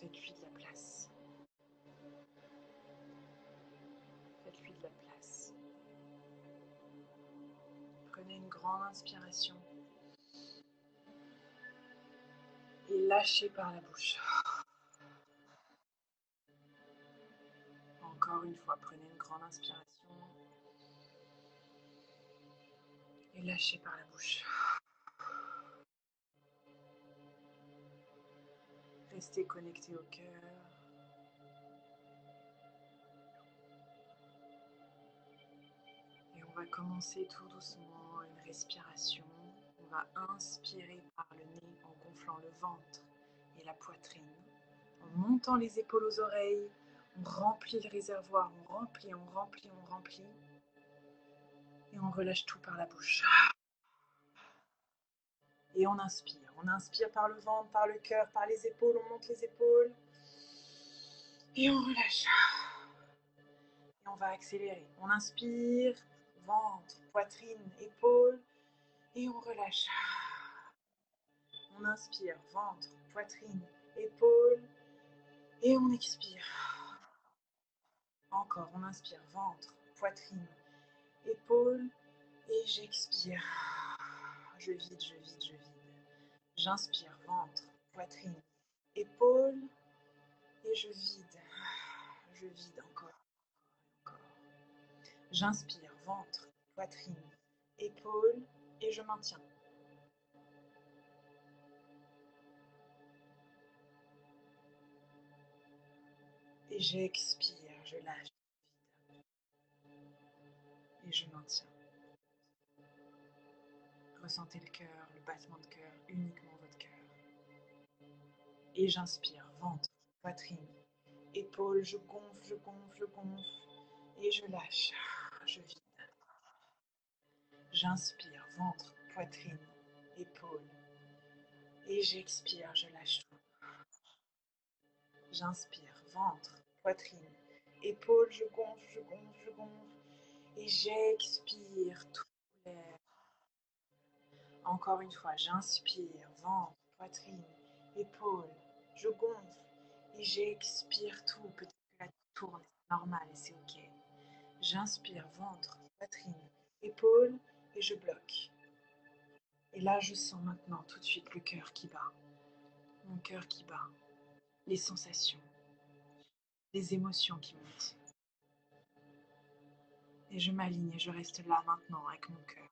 Faites-lui de la place. Faites-lui de la place. Prenez une grande inspiration. Et lâchez par la bouche. Encore une fois, prenez une grande inspiration. et lâchez par la bouche. Restez connecté au cœur. Et on va commencer tout doucement une respiration. On va inspirer par le nez en gonflant le ventre et la poitrine, en montant les épaules aux oreilles. On remplit le réservoir, on remplit, on remplit, on remplit. Et on relâche tout par la bouche. Et on inspire. On inspire par le ventre, par le cœur, par les épaules. On monte les épaules. Et on relâche. Et on va accélérer. On inspire, ventre, poitrine, épaules. Et on relâche. On inspire, ventre, poitrine, épaules. Et on expire. Encore, on inspire, ventre, poitrine, épaules et j'expire. Je vide, je vide, je vide. J'inspire, ventre, poitrine, épaules et je vide. Je vide encore. J'inspire, ventre, poitrine, épaules et je maintiens. Et j'expire, je lâche et je maintiens. Ressentez le cœur, le battement de cœur, uniquement. Et j'inspire, ventre, poitrine, épaules, je gonfle, je gonfle, je gonfle. Et je lâche, je vide. J'inspire, ventre, poitrine, épaules. Et j'expire, je lâche tout. J'inspire, ventre, poitrine, épaules, je gonfle, je gonfle, je gonfle et j'expire tout l'air. Encore une fois, j'inspire, ventre, poitrine, épaules, je gonfle et j'expire tout. Peut-être que la tourne, c'est normal et c'est ok. J'inspire ventre, poitrine, épaules et je bloque. Et là, je sens maintenant tout de suite le cœur qui bat. Mon cœur qui bat. Les sensations. Les émotions qui montent. Et je m'aligne et je reste là maintenant avec mon cœur.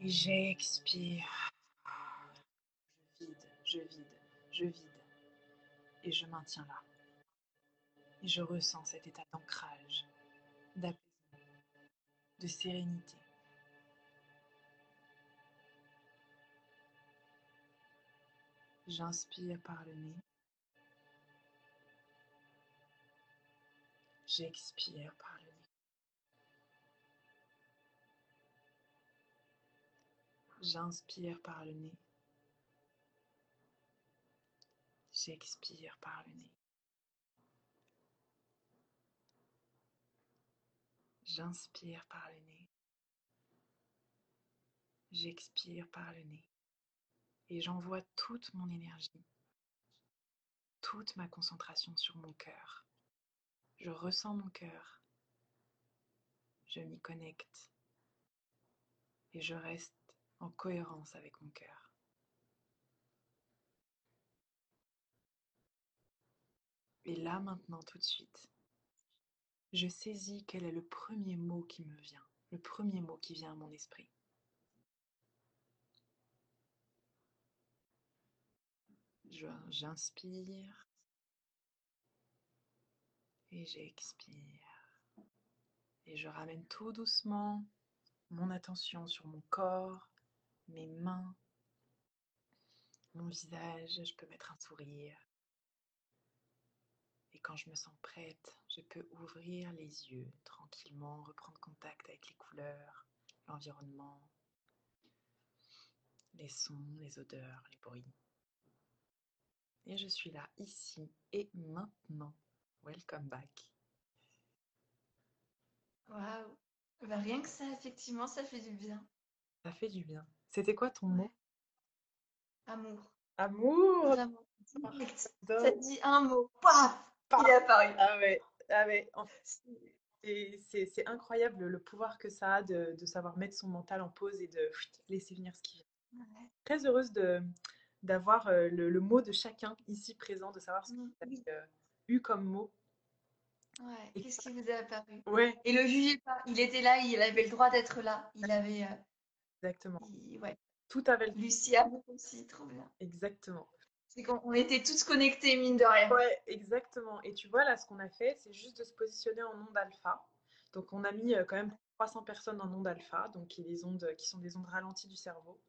Et j'expire. Je vide, je vide. Et je maintiens là. Et je ressens cet état d'ancrage, d'apaisement, de sérénité. J'inspire par le nez. J'expire par le nez. J'inspire par le nez. J'expire par le nez. J'inspire par le nez. J'expire par le nez. Et j'envoie toute mon énergie, toute ma concentration sur mon cœur. Je ressens mon cœur. Je m'y connecte. Et je reste en cohérence avec mon cœur. Et là maintenant, tout de suite, je saisis quel est le premier mot qui me vient, le premier mot qui vient à mon esprit. J'inspire et j'expire. Et je ramène tout doucement mon attention sur mon corps, mes mains, mon visage. Je peux mettre un sourire. Et quand je me sens prête, je peux ouvrir les yeux tranquillement, reprendre contact avec les couleurs, l'environnement, les sons, les odeurs, les bruits. Et je suis là, ici et maintenant. Welcome back. Waouh. Bah, rien que ça, effectivement, ça fait du bien. Ça fait du bien. C'était quoi ton mot? Amour. Amour Ça dit un mot. Paf Il est apparu. Ah ouais. Ah ouais. C'est incroyable le pouvoir que ça a de, de, savoir mettre son mental en pause et de laisser venir ce qui vient. Très heureuse d'avoir euh, le, mot de chacun ici présent, de savoir ce que vous avez euh, eu comme mot. Ouais, qu'est-ce qui vous est apparu? Ouais. Et le jugez pas, il était là, il avait le droit d'être là. Il avait. Euh, Exactement. ouais. Tout avait le Lucia aussi, trop bien. Exactement. C'est qu'on était tous connectés, mine de rien. Ouais, exactement. Et tu vois, là, ce qu'on a fait, c'est juste de se positionner en onde alpha. Donc, on a mis quand même 300 personnes en onde alpha, donc qui, les ondes, qui sont des ondes ralenties du cerveau.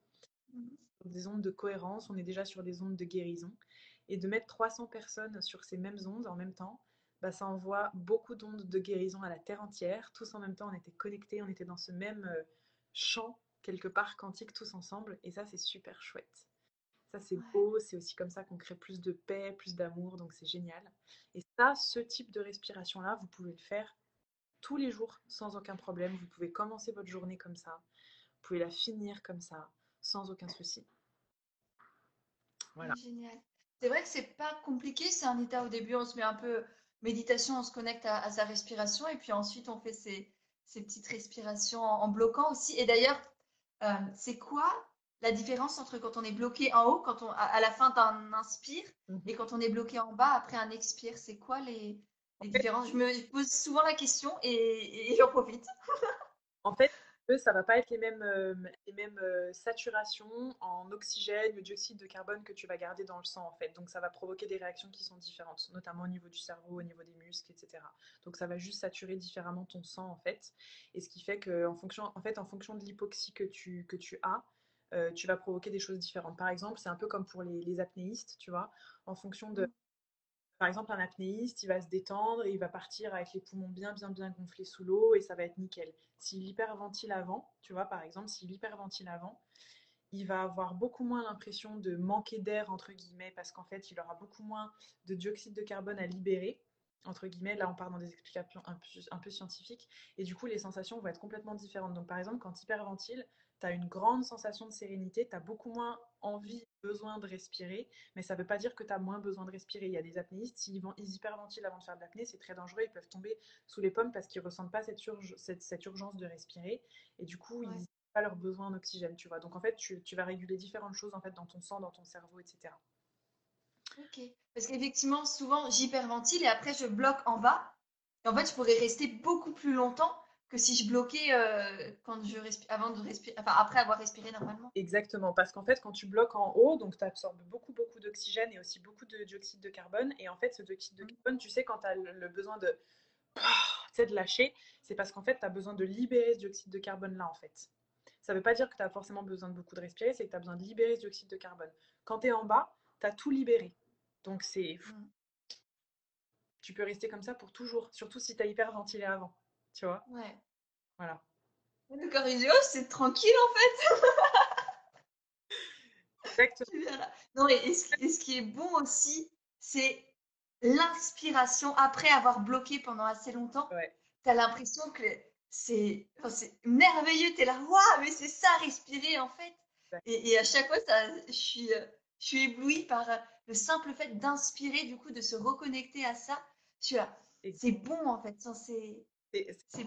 Mmh des ondes de cohérence, on est déjà sur des ondes de guérison. Et de mettre 300 personnes sur ces mêmes ondes en même temps, bah, ça envoie beaucoup d'ondes de guérison à la Terre entière. Tous en même temps, on était connectés, on était dans ce même euh, champ, quelque part quantique, tous ensemble. Et ça, c'est super chouette. Ça, c'est beau, c'est aussi comme ça qu'on crée plus de paix, plus d'amour, donc c'est génial. Et ça, ce type de respiration-là, vous pouvez le faire tous les jours sans aucun problème. Vous pouvez commencer votre journée comme ça, vous pouvez la finir comme ça sans aucun souci. Voilà. Génial. C'est vrai que c'est pas compliqué, c'est un état au début, on se met un peu méditation, on se connecte à, sa respiration et puis ensuite on fait ces, petites respirations en, bloquant aussi. Et d'ailleurs, euh, c'est quoi la différence entre quand on est bloqué en haut, quand on, à, la fin d'un inspire, mmh et quand on est bloqué en bas après un expire C'est quoi les, différences? Je me pose souvent la question et, et j'en profite. en fait, ça va pas être les mêmes, euh, les mêmes euh, saturations en oxygène ou dioxyde de carbone que tu vas garder dans le sang en fait. Donc ça va provoquer des réactions qui sont différentes, notamment au niveau du cerveau, au niveau des muscles, etc. Donc ça va juste saturer différemment ton sang en fait. Et ce qui fait que en fonction, en fait, en fonction de l'hypoxie que tu, que tu as, euh, tu vas provoquer des choses différentes. Par exemple, c'est un peu comme pour les, apnéistes, tu vois, en fonction de, par exemple, un apnéiste, il va se détendre il va partir avec les poumons bien, bien, bien gonflés sous l'eau et ça va être nickel. S'il hyperventile avant, tu vois, par exemple, s'il hyperventile avant, il va avoir beaucoup moins l'impression de manquer d'air, entre guillemets, parce qu'en fait, il aura beaucoup moins de dioxyde de carbone à libérer, entre guillemets. Là, on part dans des explications un peu, un peu scientifiques. Et du coup, les sensations vont être complètement différentes. Donc, par exemple, quand il hyperventile, tu as une grande sensation de sérénité, tu as beaucoup moins envie, besoin de respirer, mais ça ne veut pas dire que tu as moins besoin de respirer. Il y a des apnéistes, s'ils vont, ils hyperventilent avant de faire de l'apnée, c'est très dangereux, ils peuvent tomber sous les pommes parce qu'ils ne ressentent pas cette, cette, urgence de respirer, et du coup, ils n'ont pas leur besoin en oxygène, tu vois. Donc en fait, tu, tu, vas réguler différentes choses en fait dans ton sang, dans ton cerveau, etc. Ok, parce qu'effectivement, souvent, j'hyperventile et après, je bloque en bas. Et en fait, je pourrais rester beaucoup plus longtemps que si je bloquais euh, quand je respire, avant de respirer, enfin après avoir respiré normalement. Exactement, parce qu'en fait, quand tu bloques en haut, donc tu absorbes beaucoup, beaucoup d'oxygène et aussi beaucoup de dioxyde de carbone. Et en fait, ce dioxyde de mmh. carbone, tu sais, quand tu as le, besoin de, de lâcher, c'est parce qu'en fait, tu as besoin de libérer ce dioxyde de carbone-là, en fait. Ça ne veut pas dire que tu as forcément besoin de beaucoup de respirer, c'est que tu as besoin de libérer ce dioxyde de carbone. Quand tu es en bas, tu as tout libéré. Donc, c'est. Mmh. Tu peux rester comme ça pour toujours, surtout si tu as hyperventilé avant. Tu vois Ouais. Voilà. Le cardio, c'est tranquille en fait. Exactement. Non, et, ce, qui est bon aussi, c'est l'inspiration après avoir bloqué pendant assez longtemps. Ouais. Tu as l'impression que c'est merveilleux. Tu es là, waouh, mais c'est ça, respirer en fait. Et, à chaque fois, ça, je, suis, je suis éblouie par le simple fait d'inspirer, du coup, de se reconnecter à ça. C'est bon en fait. C'est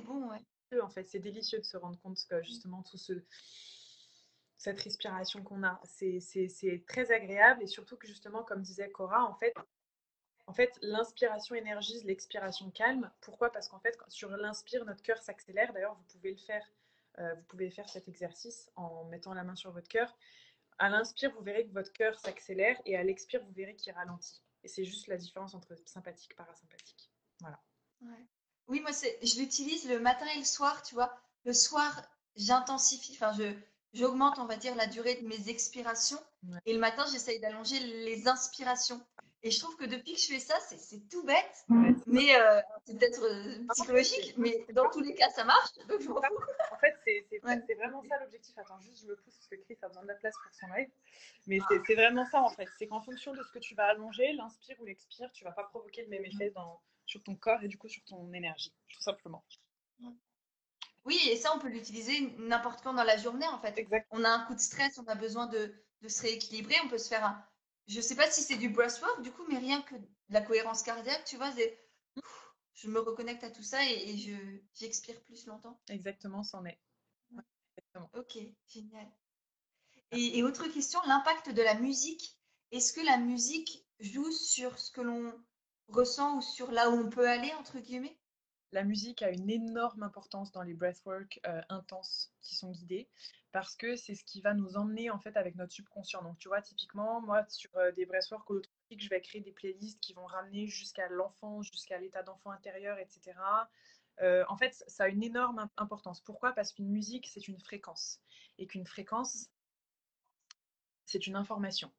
bon, ouais en fait. C'est délicieux de se rendre compte que justement tout ce cette respiration qu'on a, c'est très agréable et surtout que justement, comme disait Cora, en fait, en fait l'inspiration énergise, l'expiration calme. Pourquoi? Parce qu'en fait, sur l'inspire, notre cœur s'accélère. D'ailleurs, vous pouvez le faire, euh, vous pouvez faire cet exercice en mettant la main sur votre cœur. À l'inspire, vous verrez que votre cœur s'accélère et à l'expire, vous verrez qu'il ralentit. Et c'est juste la différence entre sympathique et parasympathique. Voilà. Oui, moi, je l'utilise le matin et le soir, tu vois. Le soir, j'intensifie, enfin, je, j'augmente, on va dire, la durée de mes expirations. Et le matin, j'essaye d'allonger les inspirations. Et je trouve que depuis que je fais ça, c'est tout bête, mais euh, c'est peut-être euh, psychologique, mais dans tous les cas, ça marche. Donc je. En fait, c'est vraiment ça l'objectif. Attends, juste, je me pousse parce que Chris a besoin de la place pour son live. Mais c'est vraiment ça, en fait. C'est qu'en fonction de ce que tu vas allonger, l'inspire ou l'expire, tu vas pas provoquer le même effet dans, sur ton corps et du coup sur ton énergie, tout simplement. Oui, et ça, on peut l'utiliser n'importe quand dans la journée, en fait. Exact. On a un coup de stress, on a besoin de, de se rééquilibrer, on peut se faire un... Je sais pas si c'est du breathwork, du coup, mais rien que de la cohérence cardiaque, tu vois, je me reconnecte à tout ça et, je j'expire plus longtemps. Exactement, c'en est. Ok, génial. Et, et autre question, l'impact de la musique. Est-ce que la musique joue sur ce que l'on ressent ou sur là où on peut aller, entre guillemets? La musique a une énorme importance dans les breathwork euh, intenses qui sont guidés parce que c'est ce qui va nous emmener en fait avec notre subconscient. Donc tu vois, typiquement, moi sur euh, des breathwork holotropiques, je vais créer des playlists qui vont ramener jusqu'à l'enfant, jusqu'à l'état d'enfant intérieur, etc. Euh, en fait, ça a une énorme importance. Pourquoi? Parce qu'une musique, c'est une fréquence. Et qu'une fréquence, c'est une information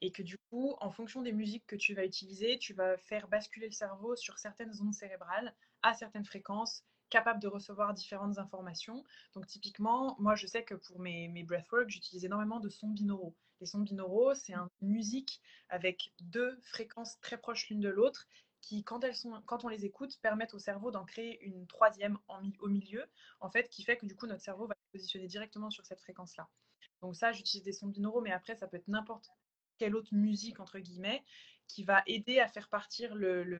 et que du coup, en fonction des musiques que tu vas utiliser, tu vas faire basculer le cerveau sur certaines zones cérébrales à certaines fréquences, capables de recevoir différentes informations. Donc typiquement, moi je sais que pour mes, mes breathwork, j'utilise énormément de sons binauraux. Les sons binauraux, c'est une musique avec deux fréquences très proches l'une de l'autre qui, quand, elles sont, quand on les écoute, permettent au cerveau d'en créer une troisième au milieu, en fait, qui fait que du coup notre cerveau va se positionner directement sur cette fréquence-là. Donc ça, j'utilise des sons binauraux, mais après, ça peut être n'importe quelle autre musique, entre guillemets, qui va aider à faire partir le,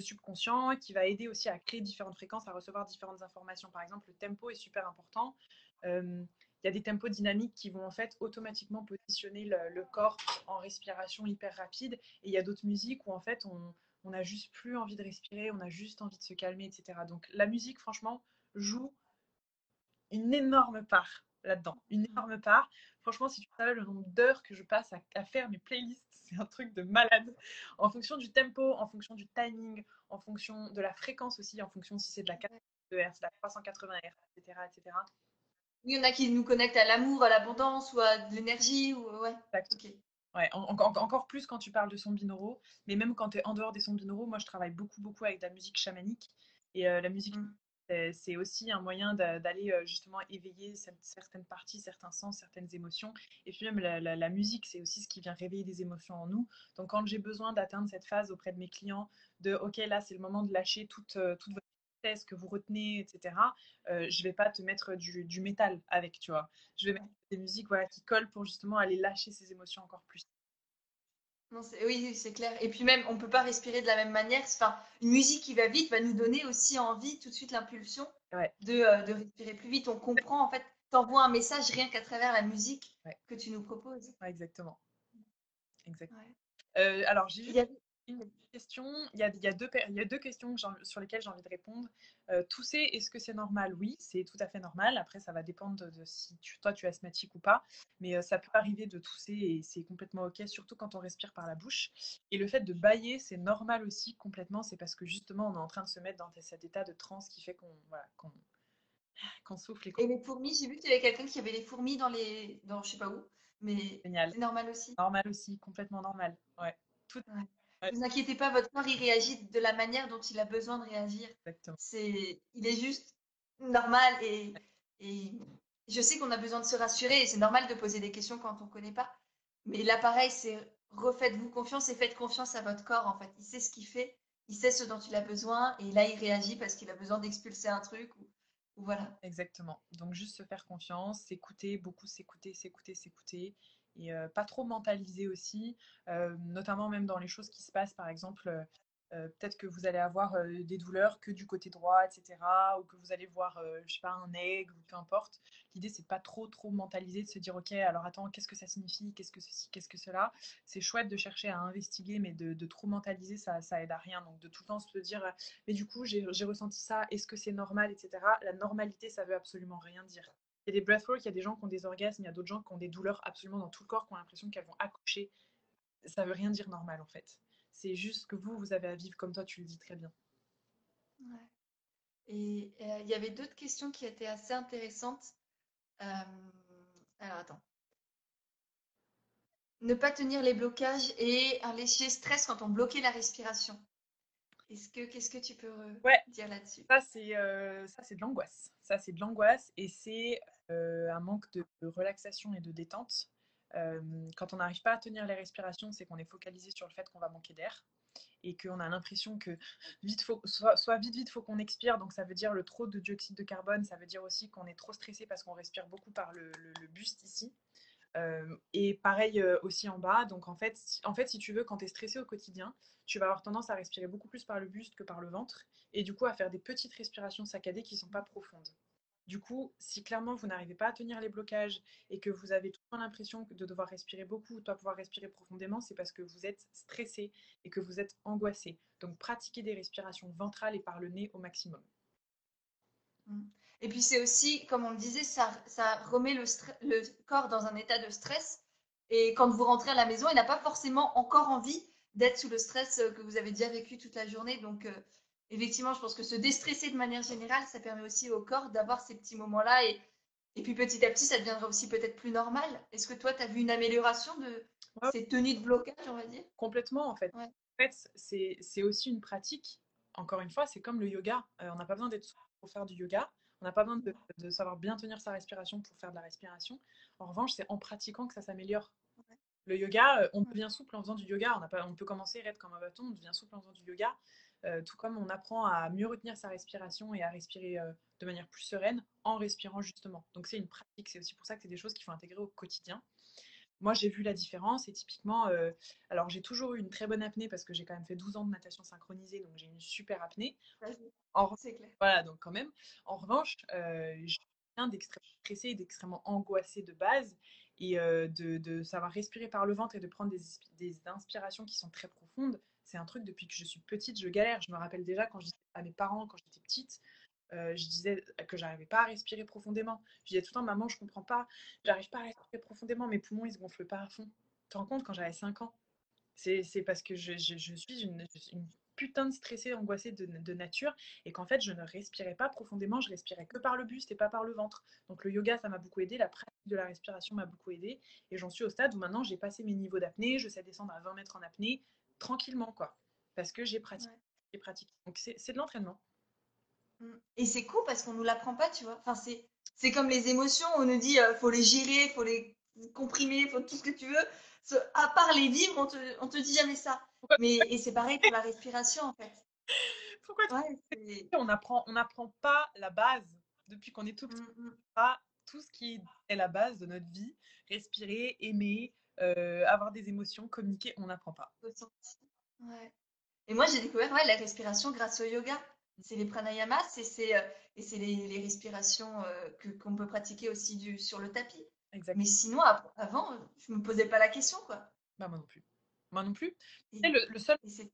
subconscient, qui va aider aussi à créer différentes fréquences, à recevoir différentes informations. Par exemple, le tempo est super important. Il y a des tempos dynamiques qui vont en fait automatiquement positionner le, corps en respiration hyper rapide. Et il y a d'autres musiques où en fait on n'a juste plus envie de respirer, on a juste envie de se calmer, etc. Donc la musique, franchement, joue une énorme part là-dedans, une énorme part. Franchement, si tu savais le nombre d'heures que je passe à, faire mes playlists, c'est un truc de malade. En fonction du tempo, en fonction du timing, en fonction de la fréquence aussi, en fonction si c'est de la 4 Hz, de la 380 Hz, etc., etc. Il y en a qui nous connectent à l'amour, à l'abondance ou à de l'énergie. Ou... Ouais. Ouais, encore plus quand tu parles de sons binauraux, mais même quand tu es en dehors des sons binauraux, moi je travaille beaucoup, beaucoup avec de la musique chamanique. Et euh, la musique mmh c'est aussi un moyen d'aller justement éveiller certaines parties, certains sens, certaines émotions. Et puis même la, musique, c'est aussi ce qui vient réveiller des émotions en nous. Donc quand j'ai besoin d'atteindre cette phase auprès de mes clients, de OK, là c'est le moment de lâcher toute, toute votre tristesse que vous retenez, etc., euh, je vais pas te mettre du, du, métal avec, tu vois. Je vais mettre des musiques voilà, qui collent pour justement aller lâcher ces émotions encore plus. Non, oui, c'est clair. Et puis même, on peut pas respirer de la même manière. Enfin, une musique qui va vite va nous donner aussi envie, tout de suite, l'impulsion de, euh, de, respirer plus vite. On comprend, en fait, t'envoies un message rien qu'à travers la musique que tu nous proposes. exactement. Exactement. Euh, alors, j'ai une question. Il y a, il y a, deux, il y a deux questions sur lesquelles j'ai envie de répondre. Euh, tousser, est-ce que c'est normal? Oui, c'est tout à fait normal. Après, ça va dépendre de, si tu, toi tu es asthmatique ou pas. Mais euh, ça peut arriver de tousser et c'est complètement OK, surtout quand on respire par la bouche. Et le fait de bailler, c'est normal aussi complètement. C'est parce que justement, on est en train de se mettre dans cet état de transe qui fait qu'on voilà, qu'on souffle. Et, les fourmis, j'ai vu qu'il y avait quelqu'un qui avait les fourmis dans les. dans je sais pas où. Mais c'est normal aussi. Normal aussi, complètement normal. Ouais. Tout... Ne vous inquiétez pas, votre corps, il réagit de la manière dont il a besoin de réagir. C'est, il est juste normal et, et je sais qu'on a besoin de se rassurer et c'est normal de poser des questions quand on ne connaît pas. Mais là, pareil, c'est refaites-vous confiance et faites confiance à votre corps, en fait. Il sait ce qu'il fait, il sait ce dont il a besoin et là, il réagit parce qu'il a besoin d'expulser un truc ou, ou voilà. Exactement. Donc, juste se faire confiance, s'écouter, beaucoup s'écouter, s'écouter, s'écouter et pas trop mentaliser aussi, notamment même dans les choses qui se passent, par exemple, peut-être que vous allez avoir des douleurs que du côté droit, etc., ou que vous allez voir, je sais pas, un aigle, ou peu importe. L'idée, c'est pas trop, trop mentaliser, de se dire, ok, alors attends, qu'est-ce que ça signifie, qu'est-ce que ceci, qu'est-ce que cela? C'est chouette de chercher à investiguer, mais de, trop mentaliser, ça, ça aide à rien. Donc, de tout le temps se dire, mais du coup, j'ai ressenti ça, est-ce que c'est normal, etc. La normalité, ça veut absolument rien dire. Il y a des breathwork, il y a des gens qui ont des orgasmes, il y a d'autres gens qui ont des douleurs absolument dans tout le corps, qui ont l'impression qu'elles vont accoucher. Ça veut rien dire normal en fait. C'est juste que vous, vous avez à vivre comme toi, tu le dis très bien. Ouais. Et euh, il y avait d'autres questions qui étaient assez intéressantes. Euh, alors attends. Ne pas tenir les blocages et un léger stress quand on bloquait la respiration. Est-ce que qu'est-ce que tu peux dire là-dessus? Ça c'est euh, ça c'est de l'angoisse. Ça c'est de l'angoisse et c'est euh, un manque de, relaxation et de détente. Euh, quand on n'arrive pas à tenir les respirations, c'est qu'on est focalisé sur le fait qu'on va manquer d'air et qu'on a l'impression que vite faut, soit, soit vite vite faut qu'on expire. Donc ça veut dire le trop de dioxyde de carbone. Ça veut dire aussi qu'on est trop stressé parce qu'on respire beaucoup par le, le, buste ici et pareil aussi en bas donc en fait, si, en fait si tu veux quand tu es stressé au quotidien tu vas avoir tendance à respirer beaucoup plus par le buste que par le ventre et du coup à faire des petites respirations saccadées qui ne sont pas profondes du coup, si clairement vous n'arrivez pas à tenir les blocages et que vous avez tout le temps l'impression de devoir respirer beaucoup, de pas pouvoir respirer profondément, c'est parce que vous êtes stressé et que vous êtes angoissé. Donc pratiquez des respirations ventrales et par le nez au maximum. Mmh. Et puis c'est aussi, comme on le disait, ça, ça remet le, le, corps dans un état de stress. Et quand vous rentrez à la maison, il n'a pas forcément encore envie d'être sous le stress que vous avez déjà vécu toute la journée. Donc euh, effectivement, je pense que se déstresser de manière générale, ça permet aussi au corps d'avoir ces petits moments-là. Et, et puis petit à petit, ça deviendra aussi peut-être plus normal. Est-ce que toi, tu as vu une amélioration de ces tenues de blocage, on va dire? Complètement, en fait. En fait, c'est aussi une pratique. Encore une fois, c'est comme le yoga. Euh, on n'a pas besoin d'être pour faire du yoga. On n'a pas besoin de, savoir bien tenir sa respiration pour faire de la respiration. En revanche, c'est en pratiquant que ça s'améliore. Le yoga, euh, on devient souple en faisant du yoga. On, a pas, on peut commencer raide comme un bâton, on devient souple en faisant du yoga. Euh, tout comme on apprend à mieux retenir sa respiration et à respirer euh, de manière plus sereine en respirant justement. Donc c'est une pratique, c'est aussi pour ça que c'est des choses qu'il faut intégrer au quotidien. Moi, j'ai vu la différence et typiquement, euh, alors j'ai toujours eu une très bonne apnée parce que j'ai quand même fait 12 ans de natation synchronisée, donc j'ai une super apnée. En... C'est clair. Voilà, donc quand même. En revanche, j'ai rien d'extrêmement stressé et d'extrêmement angoissé de base et de, savoir respirer par le ventre et de prendre des, des inspirations qui sont très profondes c'est un truc depuis que je suis petite, je galère. Je me rappelle déjà quand je disais à mes parents, quand j'étais petite, euh, je disais que j'arrivais pas à respirer profondément. Je disais tout le temps, maman, je comprends pas, j'arrive pas à respirer profondément, mes poumons ils se gonflent pas à fond. Tu te rends compte quand j'avais 5 ans? C'est parce que je, suis une, putain de stressée, angoissée de, nature et qu'en fait je ne respirais pas profondément, je respirais que par le buste et pas par le ventre. Donc le yoga ça m'a beaucoup aidé, la pratique de la respiration m'a beaucoup aidé et j'en suis au stade où maintenant j'ai passé mes niveaux d'apnée, je sais descendre à 20 mètres en apnée, tranquillement, quoi. Parce que j'ai pratiqué. pratiqué. Donc, c'est de l'entraînement. Mmh. Et c'est cool parce qu'on nous l'apprend pas, tu vois. Enfin, c'est comme les émotions, on nous dit euh, faut les gérer, faut les comprimer, faut tout ce que tu veux. À part les vivre, on te, on te dit jamais ça. Mais, et c'est pareil pour la respiration, en fait. Pourquoi on apprend, on n'apprend pas la base depuis qu'on est tout petit. Mmh, mmh. Pas tout ce qui est la base de notre vie. Respirer, aimer, euh, avoir des émotions, communiquer, on n'apprend pas. Ouais. Et moi, j'ai découvert ouais, la respiration grâce au yoga. C'est les pranayamas et c'est euh, et c'est les, respirations euh, que qu'on peut pratiquer aussi du, sur le tapis. Exactement. Mais sinon, avant, je me posais pas la question, quoi. Bah, moi non plus. Moi non plus. le, le, seul, c'est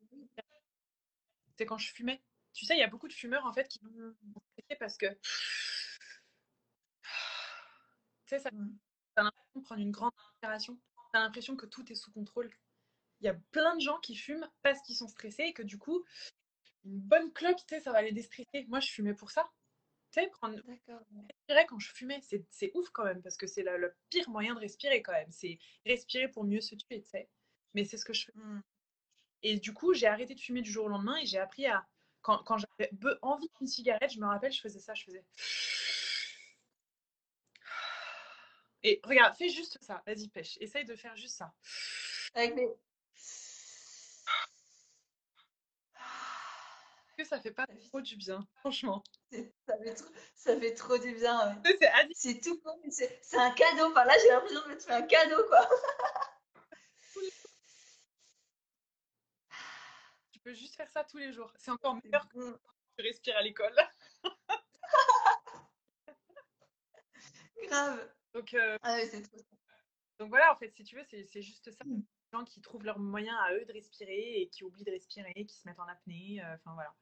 quand je fumais. Tu sais, il y a beaucoup de fumeurs en fait qui vont parce que tu sais, ça, mmh. as l'impression de prendre une grande inspiration. Tu as l'impression que tout est sous contrôle. Il y a plein de gens qui fument parce qu'ils sont stressés et que du coup, une bonne clope, tu sais, ça va les déstresser. Moi, je fumais pour ça. Tu sais, prendre. Respirer quand je fumais, c'est ouf quand même, parce que c'est le, pire moyen de respirer quand même. C'est respirer pour mieux se tuer, tu sais. Mais c'est ce que je fais. Mmh. Et du coup, j'ai arrêté de fumer du jour au lendemain et j'ai appris à. Quand, quand j'avais envie d'une cigarette, je me rappelle, je faisais ça, je faisais. Et regarde, fais juste ça. Vas-y, pêche. Essaye de faire juste ça. Avec Que ça fait pas trop du bien, franchement. Ça fait, trop, ça fait trop du bien. C'est tout c'est un cadeau. Enfin là, j'ai l'impression que tu fais un cadeau, quoi. tu peux juste faire ça tous les jours. C'est encore meilleur que tu respires à l'école. Grave. Donc, euh, ah trop donc voilà, en fait, si tu veux, c'est juste ça. Gens qui trouvent leur moyen à eux de respirer et qui oublient de respirer, qui se mettent en apnée. Euh, enfin voilà.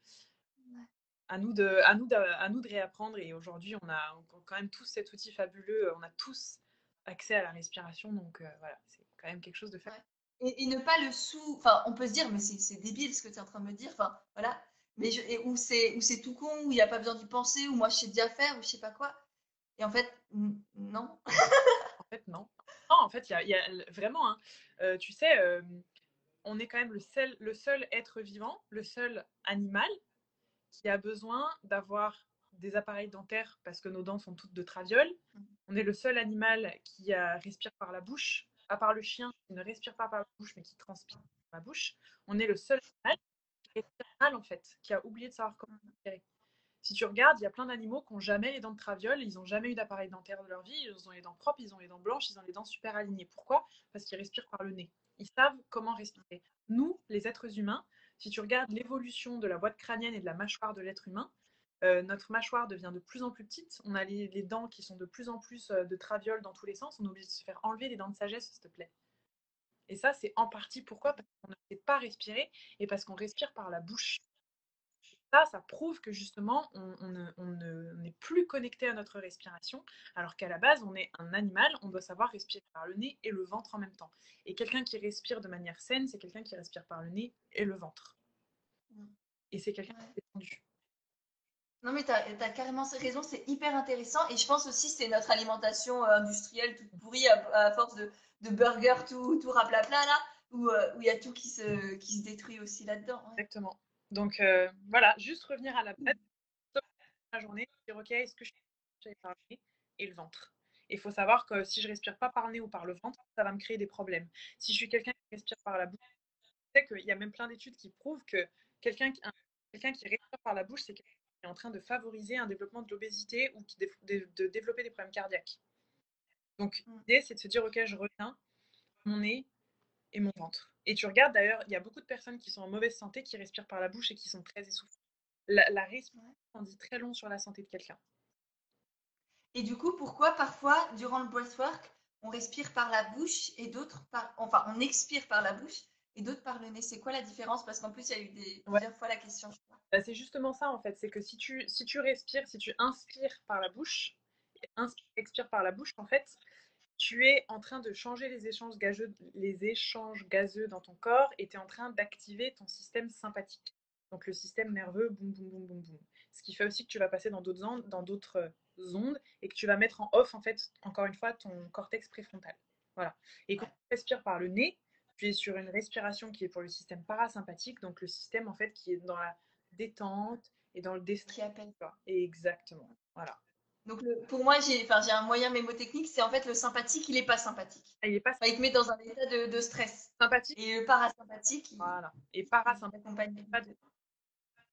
À nous, de, à, nous de, à nous de réapprendre. Et aujourd'hui, on a quand même tous cet outil fabuleux. On a tous accès à la respiration. Donc euh, voilà, c'est quand même quelque chose de faire. Et, ne pas le sous. Enfin, on peut se dire, mais c'est débile ce que tu es en train de me dire. Enfin, voilà. Mais je, et où c'est tout con, où il n'y a pas besoin d'y penser, où moi je sais déjà faire, ou je sais pas quoi. Et en fait, non. en fait, non. En fait, il y, a vraiment, hein, euh, tu sais, euh, on est quand même le seul, le seul être vivant, le seul animal qui a besoin d'avoir des appareils dentaires parce que nos dents sont toutes de traviole. Mmh. On est le seul animal qui respire par la bouche, à part le chien qui ne respire pas par la bouche mais qui transpire par la bouche. On est le seul animal qui mal en fait, qui a oublié de savoir comment mmh. respirer. Si tu regardes, il y a plein d'animaux qui n'ont jamais les dents de traviole, ils n'ont jamais eu d'appareil dentaire de leur vie, ils ont les dents propres, ils ont les dents blanches, ils ont les dents super alignées. Pourquoi? Parce qu'ils respirent par le nez. Ils savent comment respirer. Nous, les êtres humains, si tu regardes l'évolution de la boîte crânienne et de la mâchoire de l'être humain, euh, notre mâchoire devient de plus en plus petite. On a les, dents qui sont de plus en plus euh, de traviole dans tous les sens. On est obligé de se faire enlever les dents de sagesse, s'il te plaît. Et ça, c'est en partie pourquoi? Parce qu'on ne sait pas respirer et parce qu'on respire par la bouche ça, ça prouve que justement, on, n'est plus connecté à notre respiration, alors qu'à la base, on est un animal, on doit savoir respirer par le nez et le ventre en même temps. Et quelqu'un qui respire de manière saine, c'est quelqu'un qui respire par le nez et le ventre. Mmh. Et c'est quelqu'un qui est détendu. Non, mais tu as, carrément raison, c'est hyper intéressant. Et je pense aussi c'est notre alimentation euh, industrielle toute pourrie à, force de, burgers tout, tout raplapla, là, euh, où il y a tout qui se, qui se détruit aussi là-dedans. Exactement. Donc euh, voilà, juste revenir à la base, la journée, dire ok, est-ce que je suis par le nez? Et le ventre Il faut savoir que si je respire pas par le nez ou par le ventre, ça va me créer des problèmes. Si je suis quelqu'un qui respire par la bouche, je sais qu'il y a même plein d'études qui prouvent que quelqu'un qui, respire par la bouche, c'est quelqu'un qui est en train de favoriser un développement de l'obésité ou de, développer des problèmes cardiaques. Donc mmh. l'idée, c'est de se dire ok, je retiens mon nez et mon ventre. Et tu regardes d'ailleurs, il y a beaucoup de personnes qui sont en mauvaise santé qui respirent par la bouche et qui sont très essoufflées. La, la respiration en dit très long sur la santé de quelqu'un. Et du coup, pourquoi parfois, durant le breathwork, on respire par la bouche et d'autres par. Enfin, on expire par la bouche et d'autres par le nez? C'est quoi la différence? Parce qu'en plus, il y a eu des, plusieurs fois la question. Bah, c'est justement ça en fait. C'est que si tu, si tu respires, si tu inspires par la bouche, et expires par la bouche, en fait, tu es en train de changer les échanges gazeux, les échanges gazeux dans ton corps et tu es en train d'activer ton système sympathique. Donc le système nerveux, boum, boum, boum, boum, boum. Ce qui fait aussi que tu vas passer dans d'autres ondes, dans d'autres ondes et que tu vas mettre en off, en fait, encore une fois, ton cortex préfrontal. Voilà. Et quand tu respires par le nez, tu es sur une respiration qui est pour le système parasympathique, donc le système, en fait, qui est dans la détente et dans le déstress. Qui appelle. Exactement. Voilà. Donc pour moi, j'ai j'ai un moyen mémotechnique, c'est en fait le sympathique, il n'est pas sympathique. il est pas il te met dans un état de, stress. Sympathique. Et le parasympathique. Voilà. Et parasympathique. Pas de...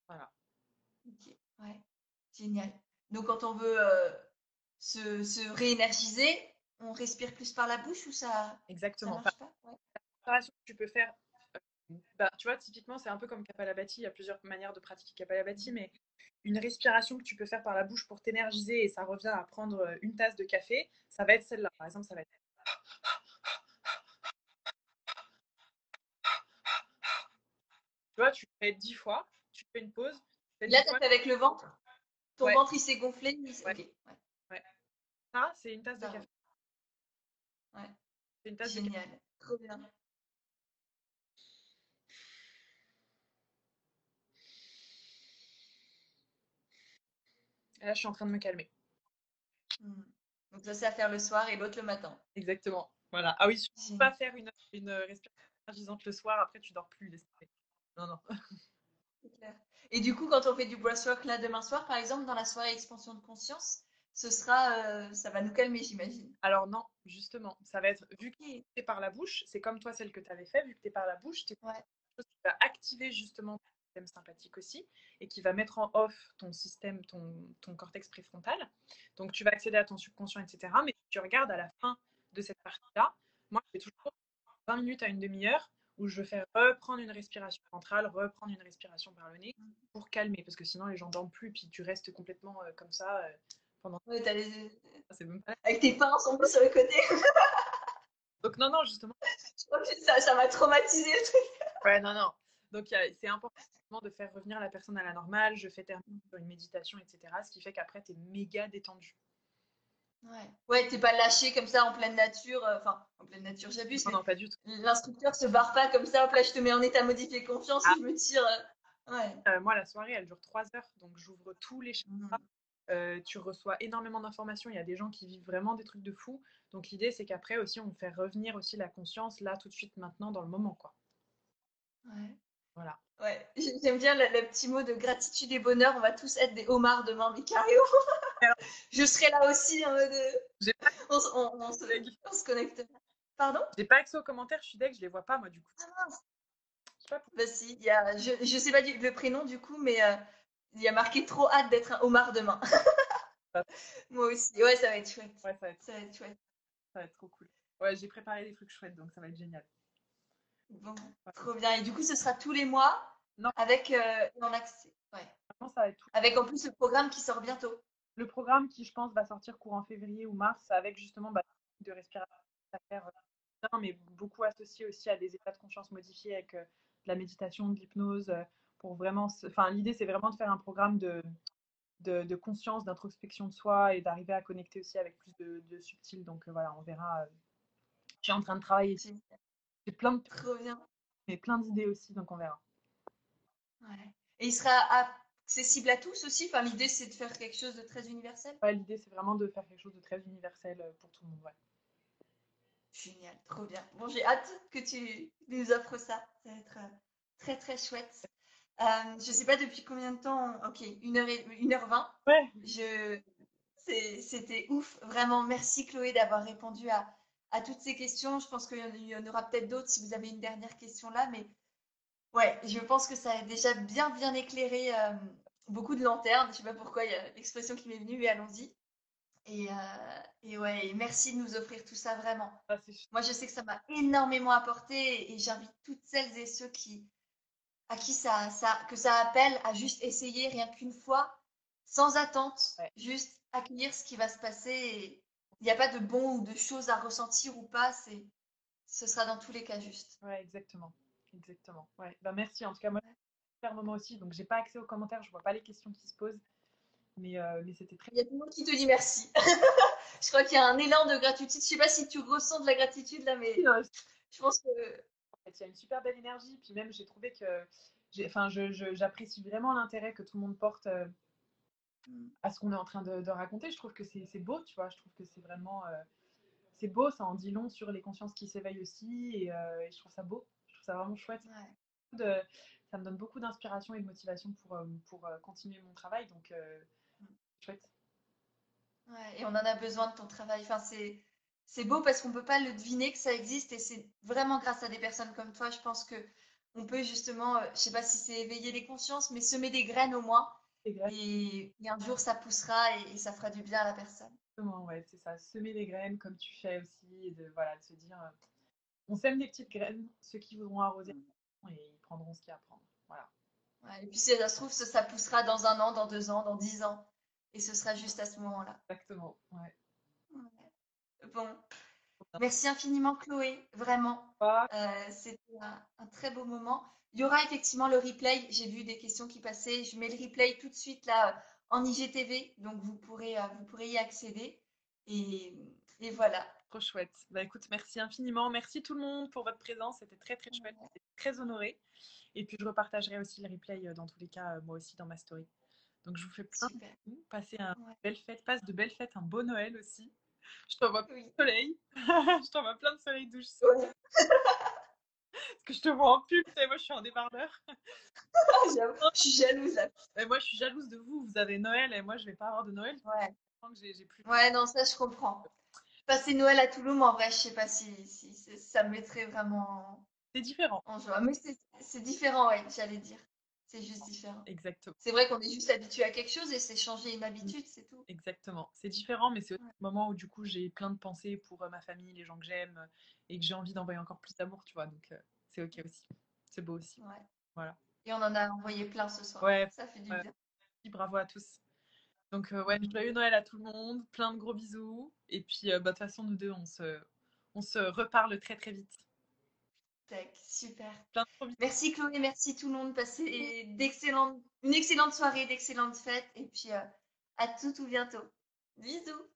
Voilà. Ok, ouais, génial. Donc quand on veut euh, se, se réénergiser, on respire plus par la bouche ou ça Exactement. Ça pas? Tu peux faire, euh, bah, tu vois, typiquement, c'est un peu comme Kapalabhati. Il y a plusieurs manières de pratiquer Kapalabhati, mais une respiration que tu peux faire par la bouche pour t'énergiser et ça revient à prendre euh, une tasse de café, ça va être celle-là. Par exemple, ça va être. Tu vois, tu fais dix fois, tu fais une pause. Là, tu avec le ventre? Ton ventre, il s'est gonflé ouais. ouais. Ça, c'est une tasse de café. Ouais. C'est une tasse Génial. De Trop bien. Là, je suis en train de me calmer. Hmm. Donc ça, c'est à faire le soir et l'autre le matin. Exactement. Voilà. Ah oui, je ne peux pas faire une, une respiration énergisante le soir, après tu dors plus. Non, non. Clair. Et du coup, quand on fait du breathwork là demain soir, par exemple, dans la soirée expansion de conscience, ce sera, euh, ça va nous calmer, j'imagine. Alors non, justement, ça va être, vu que tu es par la bouche, c'est comme toi celle que tu avais fait, vu que tu es par la bouche, tu ouais. vas activer justement système sympathique aussi, et qui va mettre en off ton système, ton, ton cortex préfrontal. Donc tu vas accéder à ton subconscient, etc. Mais tu regardes à la fin de cette partie-là, moi, j'ai toujours 20 minutes à une demi-heure où je fais reprendre une respiration ventrale, reprendre une respiration par le nez pour calmer, parce que sinon les gens dorment plus, puis tu restes complètement euh, comme ça. Euh, avec tes pinces en plus sur le côté. Donc, non, non, justement. Je crois que ça, ça m'a traumatisé le truc. Ouais, non, non. Donc, c'est important de faire revenir la personne à la normale. Je fais terminer une méditation, etc. Ce qui fait qu'après, tu es méga détendu. Ouais, ouais t'es pas lâché comme ça en pleine nature. Euh, enfin, en pleine nature, j'abuse. Non, non, pas du tout. L'instructeur se barre pas comme ça. Hop là, je te mets en état modifié confiance ah. je me tire. Euh, ouais. Euh, moi, la soirée, elle dure 3 heures. Donc, j'ouvre tous les chakras. Mmh. Euh, tu reçois énormément d'informations. Il y a des gens qui vivent vraiment des trucs de fou. Donc l'idée, c'est qu'après aussi, on fait revenir aussi la conscience là, tout de suite, maintenant, dans le moment, quoi. Ouais. Voilà. Ouais. J'aime bien le, petit mot de gratitude et bonheur. On va tous être des homards demain, mais carrément. je serai là aussi en mode. On, on, se, connecte. Pardon? J'ai pas accès aux commentaires. Je suis deg, je les vois pas moi du coup. Ah mince. Je sais pas. Bah si. Il y a, je, je sais pas le prénom du coup, mais euh, il y a marqué trop hâte d'être un homard demain. Moi aussi. Ouais, ça va être chouette. Ouais, ça va être, ça va être chouette. Ça va être trop cool. Ouais, j'ai préparé des trucs chouettes, donc ça va être génial. Bon, trop bien. Et du coup, ce sera tous les mois non. avec euh, en accès. Ouais. ça va être tout. Avec en plus le programme qui sort bientôt. Le programme qui, je pense, va sortir courant février ou mars, avec justement bah, de respiration, euh, mais beaucoup associé aussi à des états de conscience modifiés avec euh, de la méditation, de l'hypnose, euh, vraiment. Enfin, l'idée, c'est vraiment de faire un programme de, de, conscience, d'introspection de soi et d'arriver à connecter aussi avec plus de, de subtil. Donc euh, voilà, on verra. Je suis en train de travailler J'ai plein de Trop bien. mais plein d'idées aussi, donc on verra. Et il sera accessible à tous aussi? Enfin, l'idée, c'est de faire quelque chose de très universel? l'idée, c'est vraiment de faire quelque chose de très universel euh, pour tout le monde. Ouais. Génial, trop bien. Bon, j'ai hâte que tu nous offres ça. Ça va être très très chouette. Euh, je sais pas depuis combien de temps. Ok, 1h20. Ouais. Je... C'était ouf. Vraiment, merci Chloé d'avoir répondu à, à, toutes ces questions. Je pense qu'il y en aura peut-être d'autres si vous avez une dernière question là. Mais ouais, je pense que ça a déjà bien, bien éclairé euh, beaucoup de lanternes. Je sais pas pourquoi, il y a l'expression qui m'est venue, mais allons-y. Et, euh, et, ouais, merci de nous offrir tout ça vraiment. Ah, Moi, je sais que ça m'a énormément apporté et j'invite toutes celles et ceux qui, à qui ça, ça, que ça appelle à juste essayer rien qu'une fois, sans attente, juste accueillir ce qui va se passer. Il n'y a pas de bon ou de choses à ressentir ou pas, c'est, ce sera dans tous les cas juste. Ouais, exactement. Exactement. Ouais. Ben, merci. En tout cas, moi, un moment aussi, donc j'ai pas accès aux commentaires, je vois pas les questions qui se posent. Mais, euh, mais c'était très. Il y a tout le monde qui te dit merci. je crois qu'il y a un élan de gratitude. Je sais pas si tu ressens de la gratitude là, mais je pense que il y a une super belle énergie. Puis même, j'ai trouvé que. Enfin, j'apprécie vraiment l'intérêt que tout le monde porte euh, à ce qu'on est en train de, raconter. Je trouve que c'est beau, tu vois. Je trouve que c'est vraiment. Euh, c'est beau, ça en dit long sur les consciences qui s'éveillent aussi. Euh, et, je trouve ça beau. Je trouve ça vraiment chouette. ça me donne beaucoup d'inspiration et de motivation pour, pour continuer mon travail. Donc, mm. chouette. Ouais, et on en a besoin de ton travail. Enfin, c'est c'est beau parce qu'on ne peut pas le deviner que ça existe et c'est vraiment grâce à des personnes comme toi, je pense que on peut justement, euh, je sais pas si c'est éveiller les consciences, mais semer des graines au moins Et, un jour, ça poussera et, ça fera du bien à la personne. Exactement, ouais, c'est ça. Semer les graines comme tu fais aussi, et de, voilà, de se dire, euh, on sème des petites graines, ceux qui voudront arroser, mmh. et ils prendront ce qu'il y a à prendre. Voilà. et puis si ça se trouve, ça, poussera dans un an, dans deux ans, dans dix ans. Et ce sera juste à ce moment-là. Exactement, ouais. Bon. Merci infiniment, Chloé, vraiment. Euh, C'était un, très beau moment. Il y aura effectivement le replay. J'ai vu des questions qui passaient. Je mets le replay tout de suite là en IGTV, donc vous pourrez, euh, vous pourrez y accéder. Et, et, voilà. Trop chouette. Bah écoute, merci infiniment. Merci tout le monde pour votre présence. C'était très très chouette. très honoré. Et puis je repartagerai aussi le replay euh, dans tous les cas, moi aussi dans ma story. Donc je vous fais plein de un belle fête, passe de belles fêtes, un beau Noël aussi. Je t'envoie plein de soleil. je t'envoie plein de soleil douche. Que je te vois en pub, et moi je suis en débardeur. je suis jalouse. Et moi je suis jalouse de vous. Vous avez Noël et moi je vais pas avoir de Noël. Ouais. Ouais, non, ça je comprends. Passer Noël à Toulouse, en vrai, je sais pas si, si ça me mettrait vraiment. C'est différent. En joie. Mais c'est différent, ouais, j'allais dire. C'est juste différent. Exactement. C'est vrai qu'on est juste habitué à quelque chose et c'est changer une habitude, c'est tout. Exactement. C'est différent, mais c'est au moment où du coup j'ai plein de pensées pour euh, ma famille, les gens que j'aime euh, et que j'ai envie d'envoyer encore plus d'amour, tu vois. Donc euh, c'est ok aussi. C'est beau aussi. Ouais. Voilà. Et on en a envoyé plein ce soir. Ouais. Ça fait du bien. Bravo à tous. Donc ouais, joyeux Noël à tout le monde, plein de gros bisous. Et puis bah, de toute façon, nous deux, on se, on se reparle très très vite super. Merci Chloé, merci tout le monde. Passez d'excellentes, une excellente soirée, d'excellentes fêtes. Et puis euh, à tout ou bientôt. Bisous.